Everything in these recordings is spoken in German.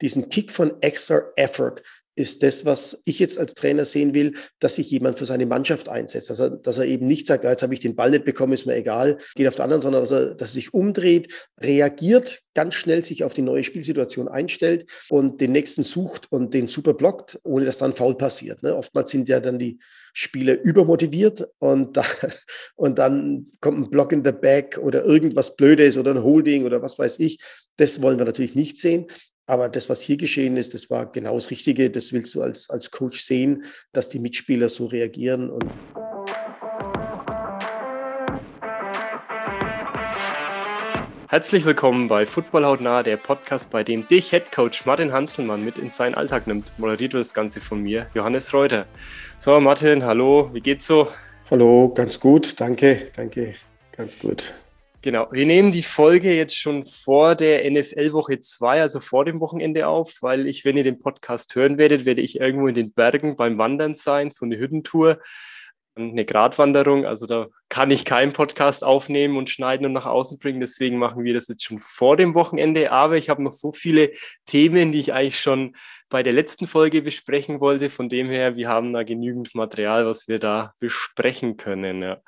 diesen Kick von extra Effort ist das, was ich jetzt als Trainer sehen will, dass sich jemand für seine Mannschaft einsetzt. Dass er, dass er eben nicht sagt, jetzt habe ich den Ball nicht bekommen, ist mir egal, geht auf den anderen, sondern dass er, dass er sich umdreht, reagiert, ganz schnell sich auf die neue Spielsituation einstellt und den nächsten sucht und den super blockt, ohne dass dann Foul passiert. Ne? Oftmals sind ja dann die Spieler übermotiviert und, da, und dann kommt ein Block in the Back oder irgendwas Blödes oder ein Holding oder was weiß ich. Das wollen wir natürlich nicht sehen. Aber das, was hier geschehen ist, das war genau das Richtige. Das willst du als, als Coach sehen, dass die Mitspieler so reagieren. Und Herzlich willkommen bei Football Hautnah, der Podcast, bei dem dich Head Coach Martin Hanselmann mit in seinen Alltag nimmt. Moderiert wird das Ganze von mir, Johannes Reuter. So, Martin, hallo, wie geht's so? Hallo, ganz gut, danke, danke, ganz gut. Genau, wir nehmen die Folge jetzt schon vor der NFL-Woche 2, also vor dem Wochenende auf, weil ich, wenn ihr den Podcast hören werdet, werde ich irgendwo in den Bergen beim Wandern sein, so eine Hüttentour, eine Gratwanderung. Also da kann ich keinen Podcast aufnehmen und schneiden und nach außen bringen. Deswegen machen wir das jetzt schon vor dem Wochenende. Aber ich habe noch so viele Themen, die ich eigentlich schon bei der letzten Folge besprechen wollte. Von dem her, wir haben da genügend Material, was wir da besprechen können. Ja.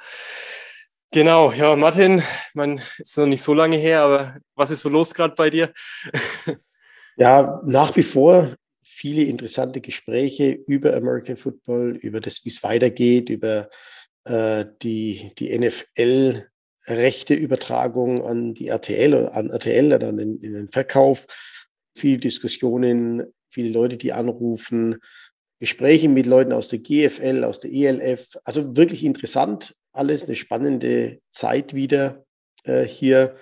Genau, ja, Martin, man ist noch nicht so lange her, aber was ist so los gerade bei dir? ja, nach wie vor viele interessante Gespräche über American Football, über das, wie es weitergeht, über äh, die, die NFL-Rechteübertragung an die RTL an RTL oder an den, in den Verkauf. Viele Diskussionen, viele Leute, die anrufen, Gespräche mit Leuten aus der GFL, aus der ELF. Also wirklich interessant alles, eine spannende Zeit wieder äh, hier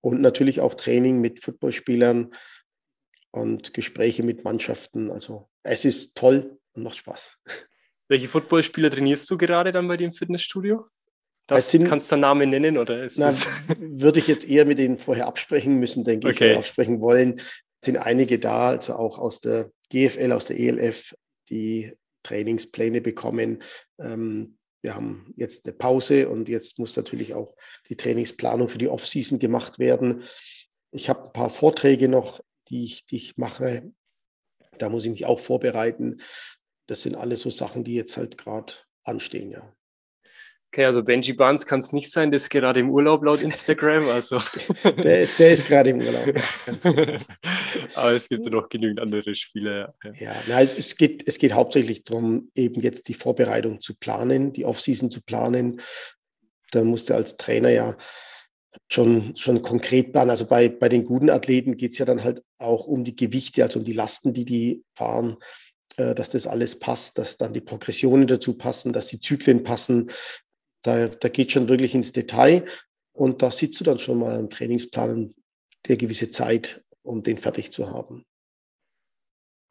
und natürlich auch Training mit Footballspielern und Gespräche mit Mannschaften. Also es ist toll und macht Spaß. Welche Footballspieler trainierst du gerade dann bei dir im Fitnessstudio? Das sind, kannst du einen Namen nennen oder na, würde ich jetzt eher mit denen vorher absprechen müssen, denke okay. ich, absprechen wollen. Sind einige da, also auch aus der GFL, aus der ELF, die Trainingspläne bekommen. Ähm, wir haben jetzt eine Pause und jetzt muss natürlich auch die Trainingsplanung für die Offseason gemacht werden. Ich habe ein paar Vorträge noch, die ich, die ich mache. Da muss ich mich auch vorbereiten. Das sind alles so Sachen, die jetzt halt gerade anstehen, ja. Okay, also Benji Barnes kann es nicht sein, der ist gerade im Urlaub laut Instagram. Also. der, der ist gerade im Urlaub. Genau. Aber es gibt noch genügend andere Spiele. Ja, ja na, es, geht, es geht hauptsächlich darum, eben jetzt die Vorbereitung zu planen, die Offseason zu planen. Da musst du als Trainer ja schon, schon konkret planen. Also bei, bei den guten Athleten geht es ja dann halt auch um die Gewichte, also um die Lasten, die die fahren äh, dass das alles passt, dass dann die Progressionen dazu passen, dass die Zyklen passen, da, da geht schon wirklich ins Detail und da sitzt du dann schon mal am Trainingsplan der gewisse Zeit, um den fertig zu haben.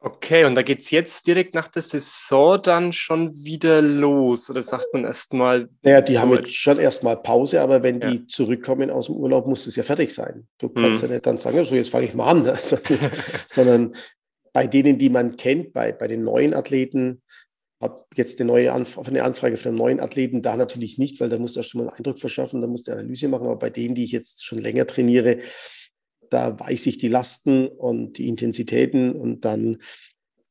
Okay, und da geht es jetzt direkt nach der Saison dann schon wieder los? Oder sagt man erstmal. Naja, die so haben jetzt schon erstmal Pause, aber wenn ja. die zurückkommen aus dem Urlaub, muss es ja fertig sein. Du kannst mhm. ja nicht dann sagen, so jetzt fange ich mal an, sondern bei denen, die man kennt, bei, bei den neuen Athleten, habe jetzt eine neue Anf eine Anfrage für einen neuen Athleten, da natürlich nicht, weil da musst du erst mal einen Eindruck verschaffen, da musst du Analyse machen. Aber bei denen, die ich jetzt schon länger trainiere, da weiß ich die Lasten und die Intensitäten und dann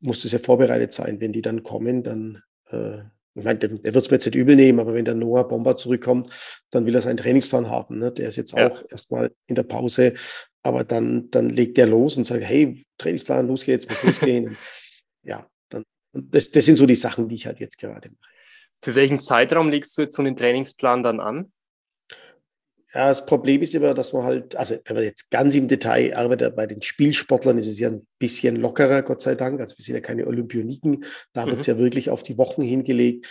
muss das ja vorbereitet sein. Wenn die dann kommen, dann, äh, ich meine, der, der wird es mir jetzt nicht übel nehmen, aber wenn der Noah Bomber zurückkommt, dann will er seinen Trainingsplan haben. Ne? Der ist jetzt ja. auch erstmal in der Pause, aber dann, dann legt der los und sagt, hey, Trainingsplan, los geht's, muss losgehen. ja, und das, das sind so die Sachen, die ich halt jetzt gerade mache. Für welchen Zeitraum legst du jetzt so einen Trainingsplan dann an? Ja, das Problem ist immer, dass man halt, also wenn man jetzt ganz im Detail arbeitet, bei den Spielsportlern ist es ja ein bisschen lockerer, Gott sei Dank. Also wir sind ja keine Olympioniken. Da mhm. wird es ja wirklich auf die Wochen hingelegt.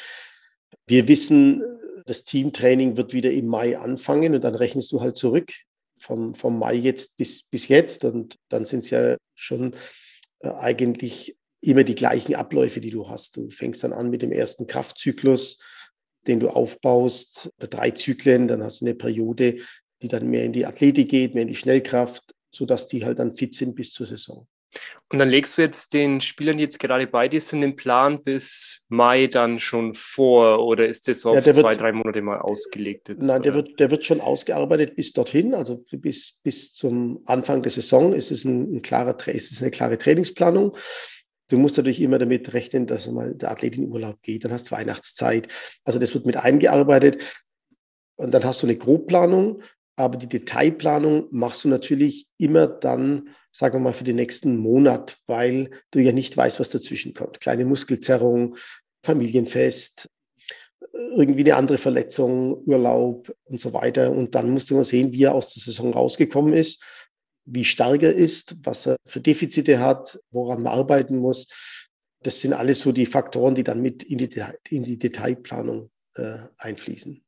Wir wissen, das Teamtraining wird wieder im Mai anfangen und dann rechnest du halt zurück vom, vom Mai jetzt bis, bis jetzt und dann sind es ja schon äh, eigentlich immer die gleichen Abläufe, die du hast. Du fängst dann an mit dem ersten Kraftzyklus, den du aufbaust, oder drei Zyklen, dann hast du eine Periode, die dann mehr in die Athletik geht, mehr in die Schnellkraft, sodass die halt dann fit sind bis zur Saison. Und dann legst du jetzt den Spielern, die jetzt gerade bei dir sind, den Plan bis Mai dann schon vor oder ist das so ja, auf zwei, wird, drei Monate mal ausgelegt? Jetzt, nein, der wird, der wird schon ausgearbeitet bis dorthin, also bis, bis zum Anfang der Saison ist es, ein, ein klarer, ist es eine klare Trainingsplanung. Du musst natürlich immer damit rechnen, dass mal der Athlet in Urlaub geht, dann hast du Weihnachtszeit. Also das wird mit eingearbeitet und dann hast du eine Grobplanung, aber die Detailplanung machst du natürlich immer dann sagen wir mal, für den nächsten Monat, weil du ja nicht weißt, was dazwischen kommt. Kleine Muskelzerrung, Familienfest, irgendwie eine andere Verletzung, Urlaub und so weiter. Und dann musste man sehen, wie er aus der Saison rausgekommen ist, wie stark er ist, was er für Defizite hat, woran man arbeiten muss. Das sind alles so die Faktoren, die dann mit in die, in die Detailplanung äh, einfließen.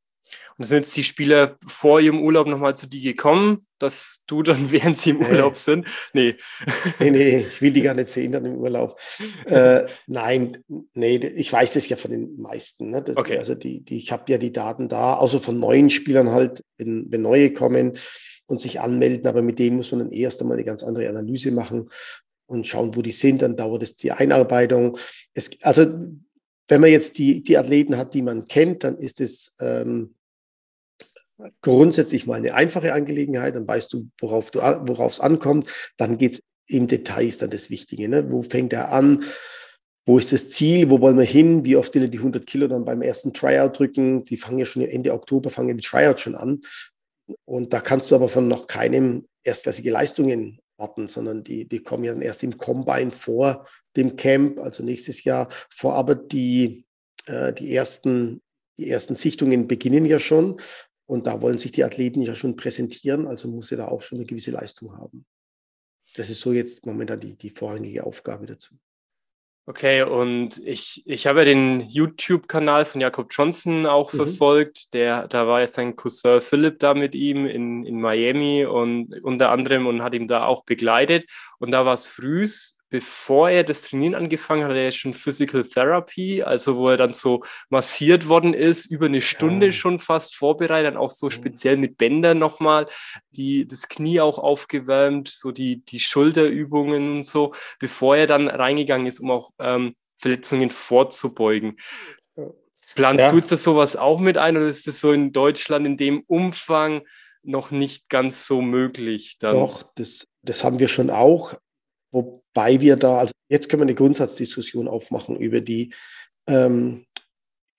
Und sind jetzt die Spieler vor ihrem Urlaub nochmal zu dir gekommen, dass du dann, während sie im Urlaub sind? Nee. Nee, nee, ich will die gar nicht sehen dann im Urlaub. äh, nein, nee, ich weiß das ja von den meisten. Ne? Das, okay. Also die, die, ich habe ja die Daten da, außer von neuen Spielern halt, wenn, wenn neue kommen und sich anmelden, aber mit denen muss man dann erst einmal eine ganz andere Analyse machen und schauen, wo die sind, dann dauert es die Einarbeitung. Es, also wenn man jetzt die, die Athleten hat, die man kennt, dann ist es ähm, grundsätzlich mal eine einfache Angelegenheit, dann weißt du, worauf du, worauf es ankommt. Dann geht es im Detail ist dann das Wichtige. Ne? Wo fängt er an? Wo ist das Ziel? Wo wollen wir hin? Wie oft will er die 100 Kilo dann beim ersten Tryout drücken? Die fangen ja schon Ende Oktober, fangen die Tryouts schon an. Und da kannst du aber von noch keinem erstklassige Leistungen warten, sondern die, die kommen ja dann erst im Combine vor dem Camp, also nächstes Jahr vor. Aber die, äh, die, ersten, die ersten Sichtungen beginnen ja schon. Und da wollen sich die Athleten ja schon präsentieren, also muss er da auch schon eine gewisse Leistung haben. Das ist so jetzt momentan die, die vorrangige Aufgabe dazu. Okay, und ich, ich habe ja den YouTube-Kanal von Jakob Johnson auch mhm. verfolgt. Der, da war ja sein Cousin Philipp da mit ihm in, in Miami und unter anderem und hat ihn da auch begleitet. Und da war es frühs bevor er das Trainieren angefangen hat, hat er schon Physical Therapy, also wo er dann so massiert worden ist, über eine Stunde ja. schon fast vorbereitet, auch so speziell mit Bändern nochmal, die, das Knie auch aufgewärmt, so die, die Schulterübungen und so, bevor er dann reingegangen ist, um auch ähm, Verletzungen vorzubeugen. Planst ja. du jetzt das sowas auch mit ein oder ist das so in Deutschland in dem Umfang noch nicht ganz so möglich? Dann? Doch, das, das haben wir schon auch. Wobei wir da, also jetzt können wir eine Grundsatzdiskussion aufmachen über die, ähm,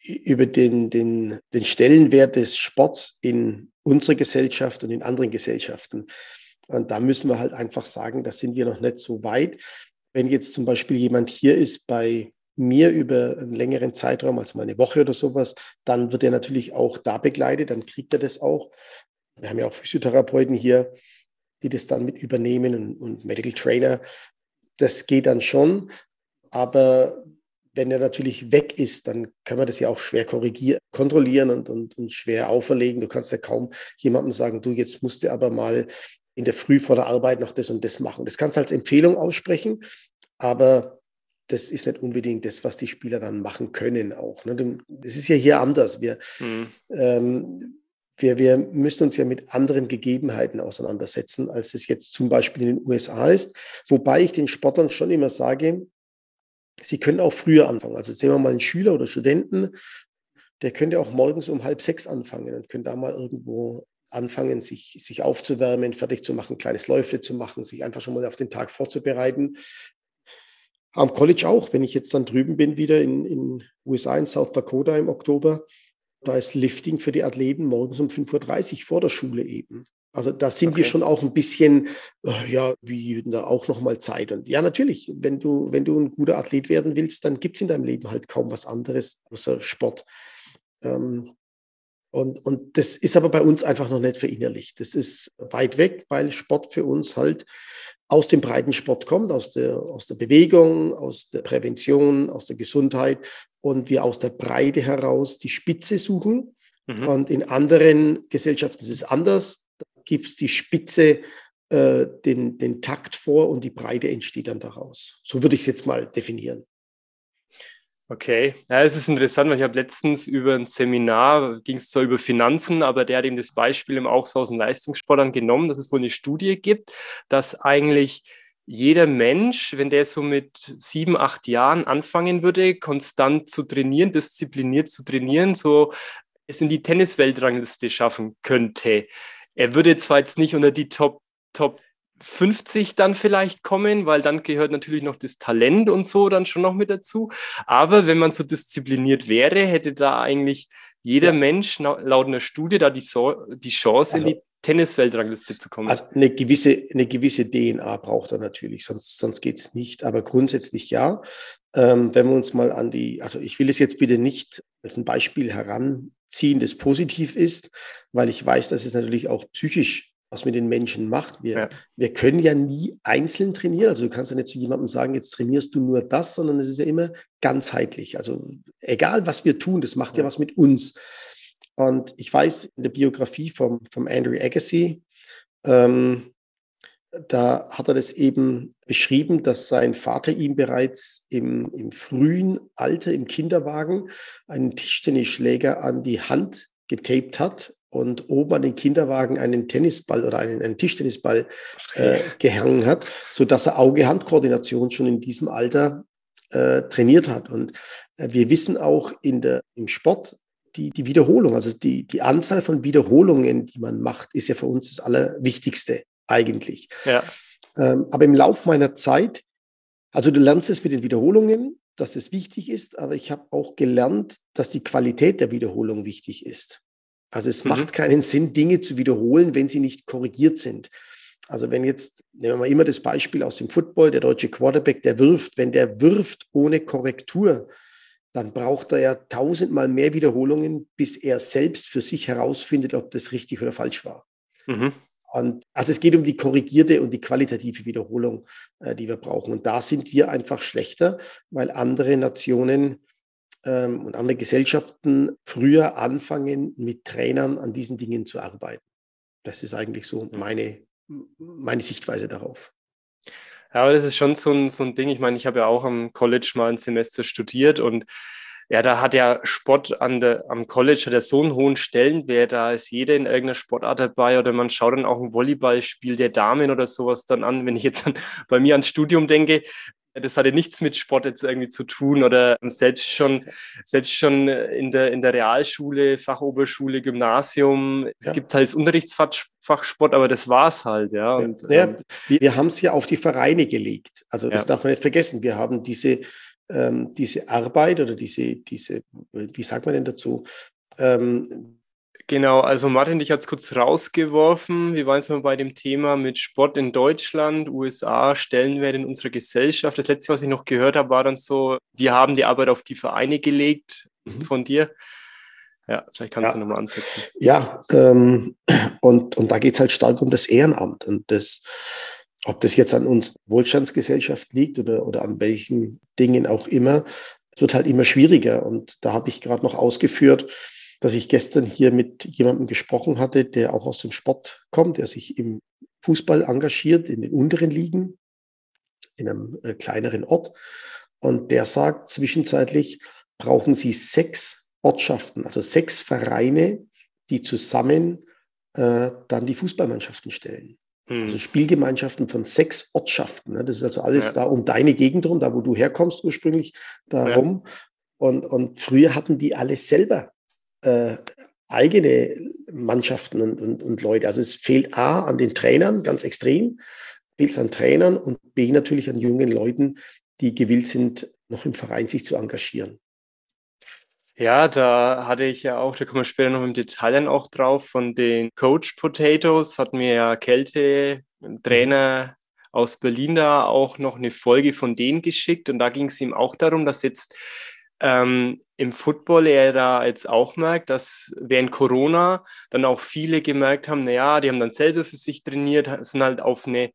über den, den, den Stellenwert des Sports in unserer Gesellschaft und in anderen Gesellschaften. Und da müssen wir halt einfach sagen, da sind wir noch nicht so weit. Wenn jetzt zum Beispiel jemand hier ist bei mir über einen längeren Zeitraum, also mal eine Woche oder sowas, dann wird er natürlich auch da begleitet, dann kriegt er das auch. Wir haben ja auch Physiotherapeuten hier, die das dann mit übernehmen und, und Medical Trainer. Das geht dann schon, aber wenn er natürlich weg ist, dann kann man das ja auch schwer korrigieren, kontrollieren und, und, und schwer auferlegen. Du kannst ja kaum jemandem sagen, du, jetzt musst du aber mal in der Früh vor der Arbeit noch das und das machen. Das kannst du als Empfehlung aussprechen, aber das ist nicht unbedingt das, was die Spieler dann machen können auch. Ne? Das ist ja hier anders. Wir, mhm. ähm, wir, wir müssen uns ja mit anderen Gegebenheiten auseinandersetzen, als es jetzt zum Beispiel in den USA ist. Wobei ich den Sportlern schon immer sage, sie können auch früher anfangen. Also sehen wir mal einen Schüler oder Studenten, der könnte auch morgens um halb sechs anfangen und könnte da mal irgendwo anfangen, sich, sich aufzuwärmen, fertig zu machen, ein kleines Läufle zu machen, sich einfach schon mal auf den Tag vorzubereiten. Am College auch, wenn ich jetzt dann drüben bin, wieder in den USA, in South Dakota im Oktober, da ist Lifting für die Athleten morgens um 5.30 Uhr vor der Schule eben. Also da sind okay. wir schon auch ein bisschen, äh, ja, wie da auch nochmal Zeit. Und ja, natürlich, wenn du, wenn du ein guter Athlet werden willst, dann gibt es in deinem Leben halt kaum was anderes außer Sport. Ähm, und, und das ist aber bei uns einfach noch nicht verinnerlicht. Das ist weit weg, weil Sport für uns halt aus dem Breitensport kommt, aus der, aus der Bewegung, aus der Prävention, aus der Gesundheit und wir aus der Breite heraus die Spitze suchen. Mhm. Und in anderen Gesellschaften ist es anders. Da gibt es die Spitze äh, den, den Takt vor und die Breite entsteht dann daraus. So würde ich es jetzt mal definieren. Okay, ja, es ist interessant, weil ich habe letztens über ein Seminar, ging es zwar über Finanzen, aber der hat eben das Beispiel im auch so aus dem Leistungssport genommen, dass es wohl eine Studie gibt, dass eigentlich jeder Mensch, wenn der so mit sieben, acht Jahren anfangen würde, konstant zu trainieren, diszipliniert zu trainieren, so es in die Tennisweltrangliste schaffen könnte. Er würde zwar jetzt nicht unter die Top, Top 50 dann vielleicht kommen, weil dann gehört natürlich noch das Talent und so dann schon noch mit dazu. Aber wenn man so diszipliniert wäre, hätte da eigentlich jeder ja. Mensch laut einer Studie da die, so die Chance, also, in die Tennisweltrangliste zu kommen. Also eine gewisse, eine gewisse DNA braucht er natürlich, sonst, sonst geht es nicht. Aber grundsätzlich ja. Ähm, wenn wir uns mal an die, also ich will es jetzt bitte nicht als ein Beispiel heranziehen, das positiv ist, weil ich weiß, dass es natürlich auch psychisch was mit den Menschen macht. Wir, ja. wir können ja nie einzeln trainieren. Also du kannst ja nicht zu jemandem sagen, jetzt trainierst du nur das, sondern es ist ja immer ganzheitlich. Also egal, was wir tun, das macht ja, ja was mit uns. Und ich weiß in der Biografie vom, vom Andrew Agassi, ähm, da hat er das eben beschrieben, dass sein Vater ihm bereits im, im frühen Alter, im Kinderwagen, einen Tischtennisschläger an die Hand getaped hat und oben an den Kinderwagen einen Tennisball oder einen, einen Tischtennisball äh, gehangen hat, sodass er Auge-Hand-Koordination schon in diesem Alter äh, trainiert hat. Und äh, wir wissen auch in der, im Sport, die, die Wiederholung, also die, die Anzahl von Wiederholungen, die man macht, ist ja für uns das Allerwichtigste eigentlich. Ja. Ähm, aber im Lauf meiner Zeit, also du lernst es mit den Wiederholungen, dass es wichtig ist, aber ich habe auch gelernt, dass die Qualität der Wiederholung wichtig ist. Also es mhm. macht keinen Sinn, Dinge zu wiederholen, wenn sie nicht korrigiert sind. Also wenn jetzt, nehmen wir mal immer das Beispiel aus dem Football, der deutsche Quarterback, der wirft, wenn der wirft ohne Korrektur, dann braucht er ja tausendmal mehr Wiederholungen, bis er selbst für sich herausfindet, ob das richtig oder falsch war. Mhm. Und also es geht um die korrigierte und die qualitative Wiederholung, äh, die wir brauchen. Und da sind wir einfach schlechter, weil andere Nationen ähm, und andere Gesellschaften früher anfangen, mit Trainern an diesen Dingen zu arbeiten. Das ist eigentlich so meine, meine Sichtweise darauf. Ja, aber das ist schon so ein, so ein Ding. Ich meine, ich habe ja auch am College mal ein Semester studiert und ja, da hat ja Sport an der, am College hat ja so einen hohen Stellenwert, da ist jeder in irgendeiner Sportart dabei oder man schaut dann auch ein Volleyballspiel der Damen oder sowas dann an. Wenn ich jetzt an, bei mir ans Studium denke, das hatte nichts mit Sport jetzt irgendwie zu tun oder selbst schon, selbst schon in der, in der Realschule, Fachoberschule, Gymnasium ja. gibt es halt das Unterrichtsfach Sport, aber das war es halt, ja. Und, ja, ähm, wir, wir haben es ja auf die Vereine gelegt. Also das ja. darf man nicht vergessen. Wir haben diese, ähm, diese Arbeit oder diese, diese, wie sagt man denn dazu, ähm, Genau, also Martin, dich hat es kurz rausgeworfen. Wir waren jetzt mal bei dem Thema mit Sport in Deutschland, USA, Stellenwert in unserer Gesellschaft. Das letzte, was ich noch gehört habe, war dann so, wir haben die Arbeit auf die Vereine gelegt mhm. von dir. Ja, vielleicht kannst ja. du nochmal ansetzen. Ja, ähm, und, und da geht es halt stark um das Ehrenamt. Und das, ob das jetzt an uns Wohlstandsgesellschaft liegt oder, oder an welchen Dingen auch immer, es wird halt immer schwieriger. Und da habe ich gerade noch ausgeführt, dass ich gestern hier mit jemandem gesprochen hatte, der auch aus dem Sport kommt, der sich im Fußball engagiert, in den unteren Ligen, in einem äh, kleineren Ort. Und der sagt, zwischenzeitlich brauchen sie sechs Ortschaften, also sechs Vereine, die zusammen äh, dann die Fußballmannschaften stellen. Hm. Also Spielgemeinschaften von sechs Ortschaften. Ne? Das ist also alles ja. da um deine Gegend rum, da wo du herkommst ursprünglich, darum. Ja. Und, und früher hatten die alles selber äh, eigene Mannschaften und, und, und Leute. Also es fehlt A an den Trainern ganz extrem, fehlt es an Trainern und B natürlich an jungen Leuten, die gewillt sind, noch im Verein sich zu engagieren. Ja, da hatte ich ja auch, da kommen wir später noch im Detail dann auch drauf, von den Coach Potatoes hat mir ja Kälte, ein Trainer aus Berlin da auch noch eine Folge von denen geschickt und da ging es ihm auch darum, dass jetzt ähm, im Football er da jetzt auch merkt, dass während Corona dann auch viele gemerkt haben, naja, die haben dann selber für sich trainiert, sind halt auf eine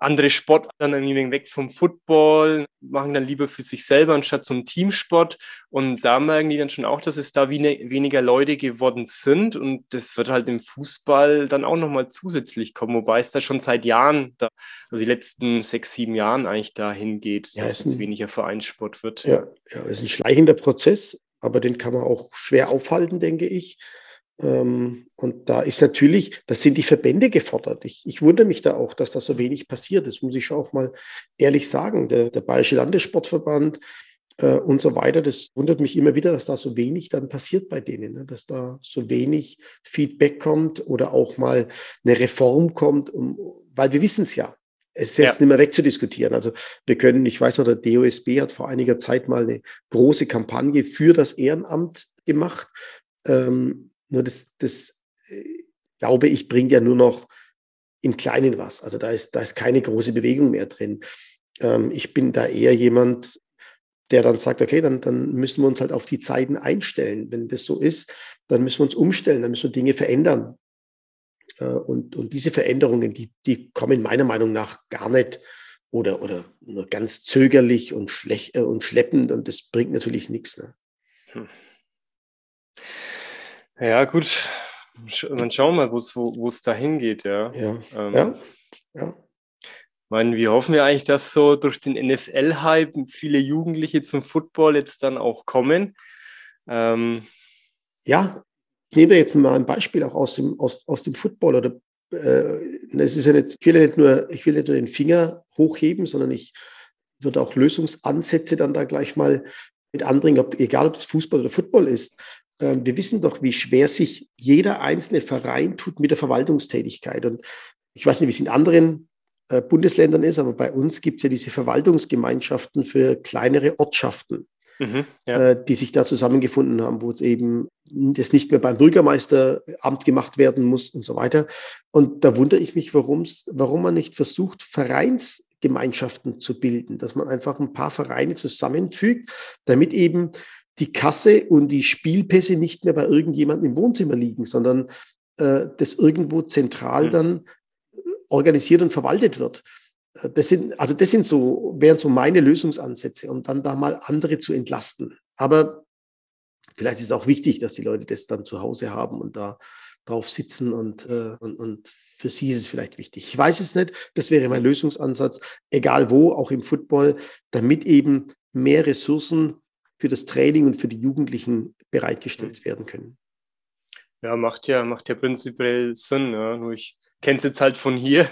andere Sport dann irgendwie weg vom Football, machen dann lieber für sich selber anstatt zum Teamsport. Und da merken die dann schon auch, dass es da weniger Leute geworden sind. Und das wird halt im Fußball dann auch nochmal zusätzlich kommen, wobei es da schon seit Jahren, da, also die letzten sechs, sieben Jahren eigentlich dahin geht, ja, dass es, ein, weniger Vereinssport wird. Ja, ja, es ist ein schleichender Prozess, aber den kann man auch schwer aufhalten, denke ich. Ähm, und da ist natürlich, das sind die Verbände gefordert. Ich, ich wundere mich da auch, dass da so wenig passiert. Das muss ich schon auch mal ehrlich sagen. Der, der Bayerische Landessportverband äh, und so weiter, das wundert mich immer wieder, dass da so wenig dann passiert bei denen, ne? dass da so wenig Feedback kommt oder auch mal eine Reform kommt, um, weil wir wissen es ja. Es ist jetzt ja. nicht mehr wegzudiskutieren. Also wir können, ich weiß noch, der DOSB hat vor einiger Zeit mal eine große Kampagne für das Ehrenamt gemacht. Ähm, nur das, das äh, glaube ich, bringt ja nur noch im Kleinen was. Also da ist, da ist keine große Bewegung mehr drin. Ähm, ich bin da eher jemand, der dann sagt, okay, dann, dann müssen wir uns halt auf die Zeiten einstellen. Wenn das so ist, dann müssen wir uns umstellen, dann müssen wir Dinge verändern. Äh, und, und diese Veränderungen, die, die kommen meiner Meinung nach gar nicht oder, oder nur ganz zögerlich und, schlecht, äh, und schleppend und das bringt natürlich nichts. Ne? Hm. Ja, gut. Dann schauen wir mal, wo es dahin geht, ja. Ja. Ähm, ja. ja. Ich meine, wir hoffen ja eigentlich, dass so durch den NFL-Hype viele Jugendliche zum Football jetzt dann auch kommen. Ähm, ja, ich nehme da jetzt mal ein Beispiel auch aus dem, aus, aus dem Football oder äh, es ist ja nicht, ich will ja nicht nur, ich will nicht nur den Finger hochheben, sondern ich würde auch Lösungsansätze dann da gleich mal mit anbringen, ob, egal ob das Fußball oder Football ist. Ähm, wir wissen doch, wie schwer sich jeder einzelne Verein tut mit der Verwaltungstätigkeit. Und ich weiß nicht, wie es in anderen äh, Bundesländern ist, aber bei uns gibt es ja diese Verwaltungsgemeinschaften für kleinere Ortschaften, mhm, ja. Äh, die sich da zusammengefunden haben, wo es eben das nicht mehr beim Bürgermeisteramt gemacht werden muss und so weiter. Und da wundere ich mich, warum man nicht versucht, Vereinsgemeinschaften zu bilden, dass man einfach ein paar Vereine zusammenfügt, damit eben die Kasse und die Spielpässe nicht mehr bei irgendjemandem im Wohnzimmer liegen, sondern äh, das irgendwo zentral mhm. dann äh, organisiert und verwaltet wird. Äh, das sind, also das sind so, wären so meine Lösungsansätze, um dann da mal andere zu entlasten. Aber vielleicht ist es auch wichtig, dass die Leute das dann zu Hause haben und da drauf sitzen und, äh, und, und für sie ist es vielleicht wichtig. Ich weiß es nicht. Das wäre mein Lösungsansatz, egal wo, auch im Football, damit eben mehr Ressourcen für das Training und für die Jugendlichen bereitgestellt werden können. Ja, macht ja, macht ja prinzipiell Sinn. Ja. Nur ich kennst jetzt halt von hier,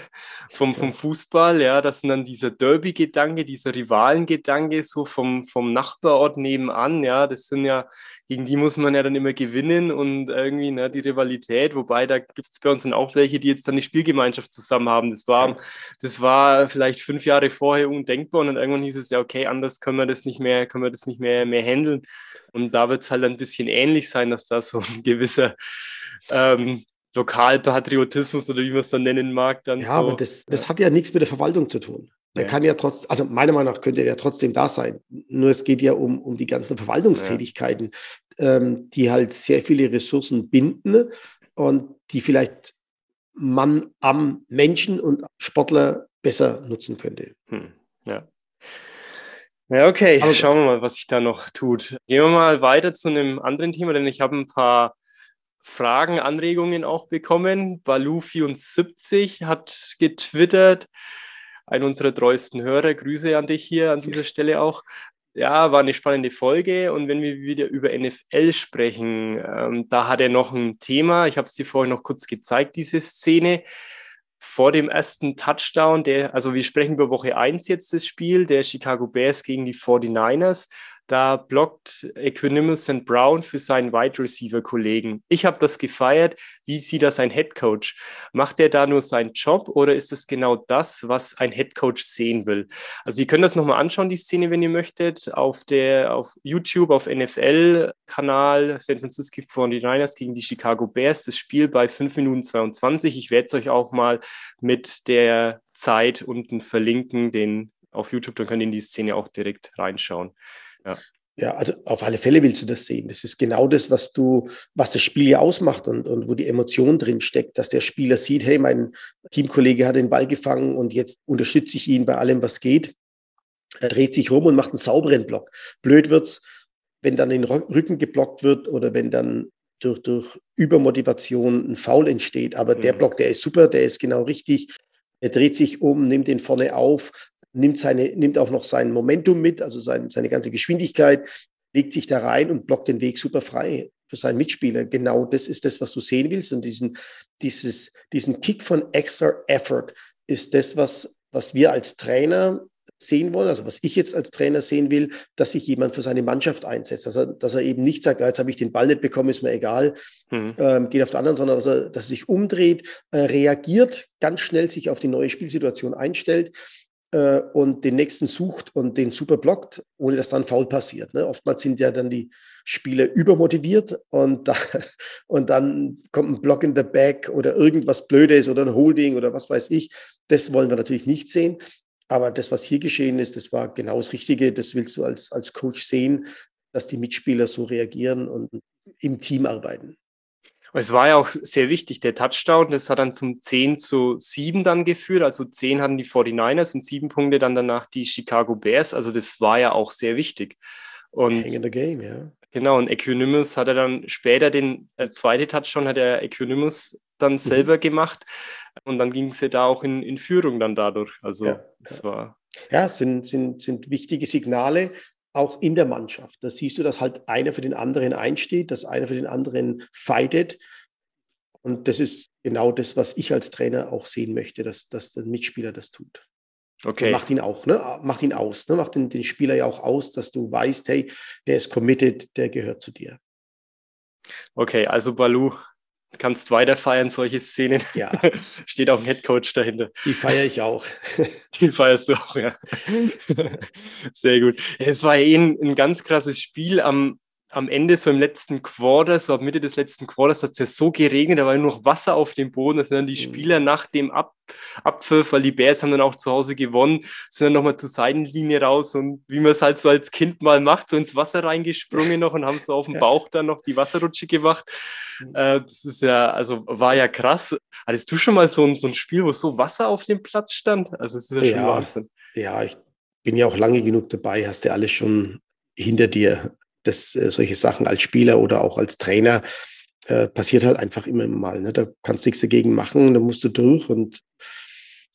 vom, vom Fußball, ja, das sind dann dieser Derby-Gedanke, dieser Rivalen-Gedanke, so vom, vom Nachbarort nebenan, ja, das sind ja, gegen die muss man ja dann immer gewinnen und irgendwie, ne, die Rivalität, wobei da gibt es bei uns dann auch welche, die jetzt dann die Spielgemeinschaft zusammen haben. Das war, das war vielleicht fünf Jahre vorher undenkbar und dann irgendwann hieß es ja, okay, anders können wir das nicht mehr, können wir das nicht mehr, mehr handeln. Und da wird es halt ein bisschen ähnlich sein, dass da so ein gewisser ähm, Lokalpatriotismus oder wie man es dann nennen mag. Dann ja, so. aber das, das hat ja nichts mit der Verwaltung zu tun. Der ja. kann ja trotz, also meiner Meinung nach könnte er ja trotzdem da sein. Nur es geht ja um, um die ganzen Verwaltungstätigkeiten, ja. ähm, die halt sehr viele Ressourcen binden und die vielleicht man am Menschen und Sportler besser nutzen könnte. Hm. Ja. Ja, okay, Aber schauen wir mal, was sich da noch tut. Gehen wir mal weiter zu einem anderen Thema, denn ich habe ein paar Fragen, Anregungen auch bekommen. Balu74 hat getwittert, ein unserer treuesten Hörer. Grüße an dich hier an dieser Stelle auch. Ja, war eine spannende Folge. Und wenn wir wieder über NFL sprechen, ähm, da hat er noch ein Thema. Ich habe es dir vorhin noch kurz gezeigt, diese Szene. Vor dem ersten Touchdown, der, also wir sprechen über Woche 1 jetzt das Spiel, der Chicago Bears gegen die 49ers. Da blockt Equanimous St. Brown für seinen Wide Receiver Kollegen. Ich habe das gefeiert. Wie sieht das ein Head Coach? Macht er da nur seinen Job oder ist es genau das, was ein Head Coach sehen will? Also ihr könnt das nochmal anschauen, die Szene, wenn ihr möchtet, auf der auf YouTube, auf NFL-Kanal San Francisco 49ers gegen die Chicago Bears. Das Spiel bei 5 Minuten 22. Ich werde es euch auch mal mit der Zeit unten verlinken, den auf YouTube, dann könnt ihr in die Szene auch direkt reinschauen. Ja. Ja, also auf alle Fälle willst du das sehen. Das ist genau das, was du, was das Spiel ja ausmacht und, und wo die Emotion drin steckt, dass der Spieler sieht, hey, mein Teamkollege hat den Ball gefangen und jetzt unterstütze ich ihn bei allem, was geht. Er dreht sich rum und macht einen sauberen Block. Blöd wird's, wenn dann den Rücken geblockt wird oder wenn dann durch, durch Übermotivation ein Foul entsteht. Aber mhm. der Block, der ist super, der ist genau richtig. Er dreht sich um, nimmt den vorne auf, nimmt, seine, nimmt auch noch sein Momentum mit, also sein, seine ganze Geschwindigkeit, legt sich da rein und blockt den Weg super frei. für seinen Mitspieler, genau das ist das, was du sehen willst. Und diesen, dieses, diesen Kick von extra Effort ist das, was, was wir als Trainer sehen wollen, also was ich jetzt als Trainer sehen will, dass sich jemand für seine Mannschaft einsetzt, dass er, dass er eben nicht sagt, jetzt habe ich den Ball nicht bekommen, ist mir egal, mhm. ähm, geht auf den anderen, sondern dass er, dass er sich umdreht, äh, reagiert, ganz schnell sich auf die neue Spielsituation einstellt äh, und den nächsten sucht und den super blockt, ohne dass dann faul passiert. Ne? Oftmals sind ja dann die Spieler übermotiviert und, da, und dann kommt ein Block in the Back oder irgendwas Blödes oder ein Holding oder was weiß ich. Das wollen wir natürlich nicht sehen. Aber das, was hier geschehen ist, das war genau das Richtige. Das willst du als, als Coach sehen, dass die Mitspieler so reagieren und im Team arbeiten. Es war ja auch sehr wichtig, der Touchdown, das hat dann zum 10 zu 7 dann geführt. Also 10 hatten die 49ers und 7 Punkte dann danach die Chicago Bears. Also das war ja auch sehr wichtig. Und Hang in the game, ja. Genau, und Equanimus hat er dann später den äh, zweite Touchdown hat er Equanimus dann mhm. selber gemacht. Und dann ging es ja da auch in, in Führung dann dadurch. Also ja, es ja. war. Ja, sind, sind, sind wichtige Signale, auch in der Mannschaft. Da siehst du, dass halt einer für den anderen einsteht, dass einer für den anderen fightet. Und das ist genau das, was ich als Trainer auch sehen möchte, dass, dass der Mitspieler das tut. Okay. macht ihn auch, ne? Macht ihn aus, ne? Macht den, den Spieler ja auch aus, dass du weißt, hey, der ist committed, der gehört zu dir. Okay, also Balu, kannst weiter feiern, solche Szenen. Ja. Steht auch ein Headcoach dahinter. Die feiere ich auch. Die feierst du auch, ja. Sehr gut. Es war eh ein, ein ganz krasses Spiel am, am Ende, so im letzten Quarter, so ab Mitte des letzten Quarters, hat es ja so geregnet, da war nur noch Wasser auf dem Boden. Da sind dann die mhm. Spieler nach dem Ab Abpfiff, weil die Bears haben dann auch zu Hause gewonnen, sind dann nochmal zur Seitenlinie raus und wie man es halt so als Kind mal macht, so ins Wasser reingesprungen noch und haben so auf dem Bauch dann noch die Wasserrutsche gemacht. Mhm. Äh, das ist ja, also war ja krass. Hattest du schon mal so ein, so ein Spiel, wo so Wasser auf dem Platz stand? Also das ist ja, ja schon Wahnsinn. Ja, ich bin ja auch lange genug dabei, hast ja alles schon hinter dir das, äh, solche Sachen als Spieler oder auch als Trainer äh, passiert halt einfach immer mal. Ne? Da kannst du nichts dagegen machen, da musst du durch. Und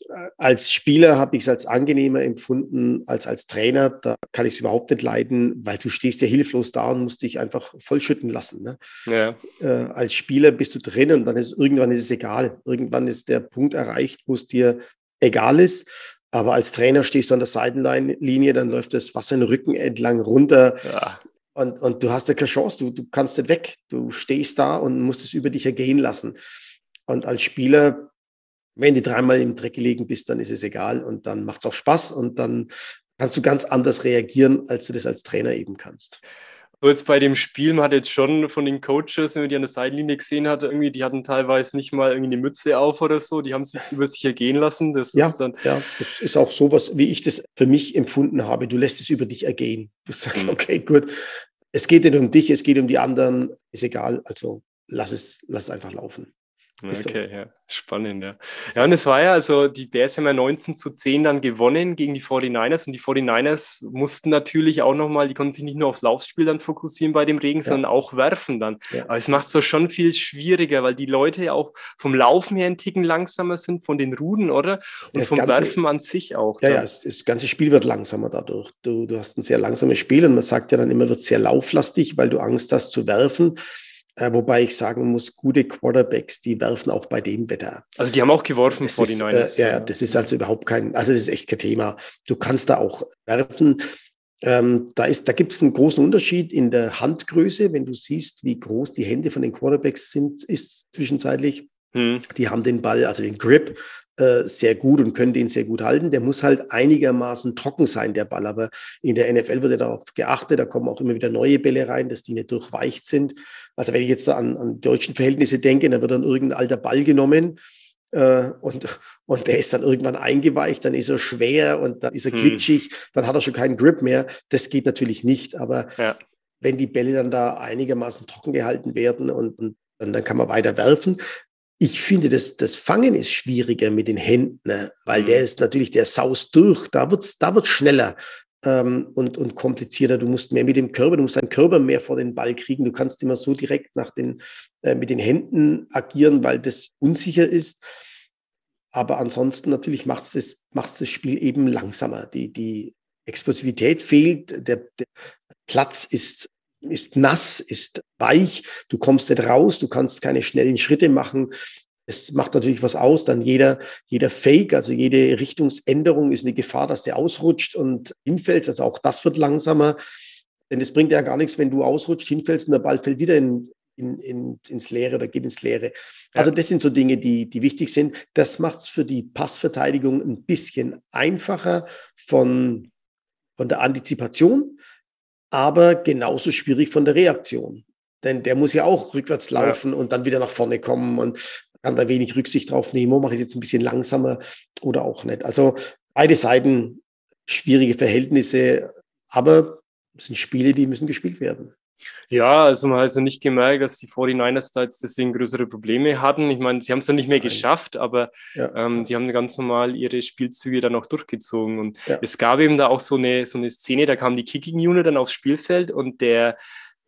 äh, als Spieler habe ich es als angenehmer empfunden als als Trainer. Da kann ich es überhaupt nicht leiden, weil du stehst ja hilflos da und musst dich einfach vollschütten lassen. Ne? Ja. Äh, als Spieler bist du drin und dann ist irgendwann ist es egal. Irgendwann ist der Punkt erreicht, wo es dir egal ist. Aber als Trainer stehst du an der Seitenlinie, dann läuft das Wasser den Rücken entlang runter. Ja. Und, und du hast ja keine Chance, du, du kannst nicht weg. Du stehst da und musst es über dich ergehen lassen. Und als Spieler, wenn du dreimal im Dreck gelegen bist, dann ist es egal und dann macht es auch Spaß und dann kannst du ganz anders reagieren, als du das als Trainer eben kannst. So jetzt bei dem Spiel, man hat jetzt schon von den Coaches, wenn man die an der Seitenlinie gesehen hat, irgendwie, die hatten teilweise nicht mal irgendwie eine Mütze auf oder so, die haben sich über sich ergehen lassen. Das ja, ist dann ja, das ist auch sowas, wie ich das für mich empfunden habe. Du lässt es über dich ergehen. Du sagst, mhm. okay, gut, es geht nicht um dich, es geht um die anderen, ist egal, also lass es, lass es einfach laufen. Okay, so. ja, spannend, ja. Ja, und es war ja, also die Bears haben ja 19 zu 10 dann gewonnen gegen die 49ers und die 49ers mussten natürlich auch nochmal, die konnten sich nicht nur aufs Laufspiel dann fokussieren bei dem Regen, ja. sondern auch werfen dann. Ja. Aber es macht es so schon viel schwieriger, weil die Leute ja auch vom Laufen her ein Ticken langsamer sind, von den Ruden, oder? Und das vom ganze, Werfen an sich auch. Ja, dann. ja, das, das, ganze Spiel wird langsamer dadurch. Du, du hast ein sehr langsames Spiel und man sagt ja dann immer, wird sehr lauflastig, weil du Angst hast zu werfen. Äh, wobei ich sagen muss, gute Quarterbacks, die werfen auch bei dem Wetter. Also die haben auch geworfen vor die Niners. Äh, ja, das ist also überhaupt kein, also das ist echt kein Thema. Du kannst da auch werfen. Ähm, da da gibt es einen großen Unterschied in der Handgröße, wenn du siehst, wie groß die Hände von den Quarterbacks sind, ist zwischenzeitlich. Hm. Die haben den Ball, also den Grip, äh, sehr gut und können den sehr gut halten. Der muss halt einigermaßen trocken sein, der Ball. Aber in der NFL wird ja darauf geachtet, da kommen auch immer wieder neue Bälle rein, dass die nicht durchweicht sind. Also wenn ich jetzt an, an deutschen Verhältnisse denke, dann wird dann irgendein alter Ball genommen äh, und, und der ist dann irgendwann eingeweicht, dann ist er schwer und dann ist er hm. glitschig, dann hat er schon keinen Grip mehr. Das geht natürlich nicht, aber ja. wenn die Bälle dann da einigermaßen trocken gehalten werden und, und dann, dann kann man weiter werfen. Ich finde, das, das Fangen ist schwieriger mit den Händen, ne? weil mhm. der ist natürlich, der saust durch, da wird's, da wird's schneller ähm, und, und komplizierter. Du musst mehr mit dem Körper, du musst deinen Körper mehr vor den Ball kriegen. Du kannst immer so direkt nach den, äh, mit den Händen agieren, weil das unsicher ist. Aber ansonsten natürlich macht es das, macht's das Spiel eben langsamer. Die, die Explosivität fehlt, der, der Platz ist ist nass, ist weich, du kommst nicht raus, du kannst keine schnellen Schritte machen. Es macht natürlich was aus, dann jeder, jeder Fake, also jede Richtungsänderung ist eine Gefahr, dass der ausrutscht und hinfällt. Also auch das wird langsamer. Denn es bringt ja gar nichts, wenn du ausrutscht, hinfällst und der Ball fällt wieder in, in, in, ins Leere oder geht ins Leere. Also das sind so Dinge, die, die wichtig sind. Das macht es für die Passverteidigung ein bisschen einfacher von, von der Antizipation, aber genauso schwierig von der Reaktion. Denn der muss ja auch rückwärts laufen ja. und dann wieder nach vorne kommen und kann da wenig Rücksicht drauf nehmen. Oh, mache ich jetzt ein bisschen langsamer oder auch nicht. Also beide Seiten schwierige Verhältnisse, aber es sind Spiele, die müssen gespielt werden. Ja, also man hat also nicht gemerkt, dass die 49ers da jetzt deswegen größere Probleme hatten. Ich meine, sie haben es dann nicht mehr Nein. geschafft, aber ja. ähm, die haben ganz normal ihre Spielzüge dann auch durchgezogen. Und ja. es gab eben da auch so eine, so eine Szene, da kam die Kicking Unit dann aufs Spielfeld und der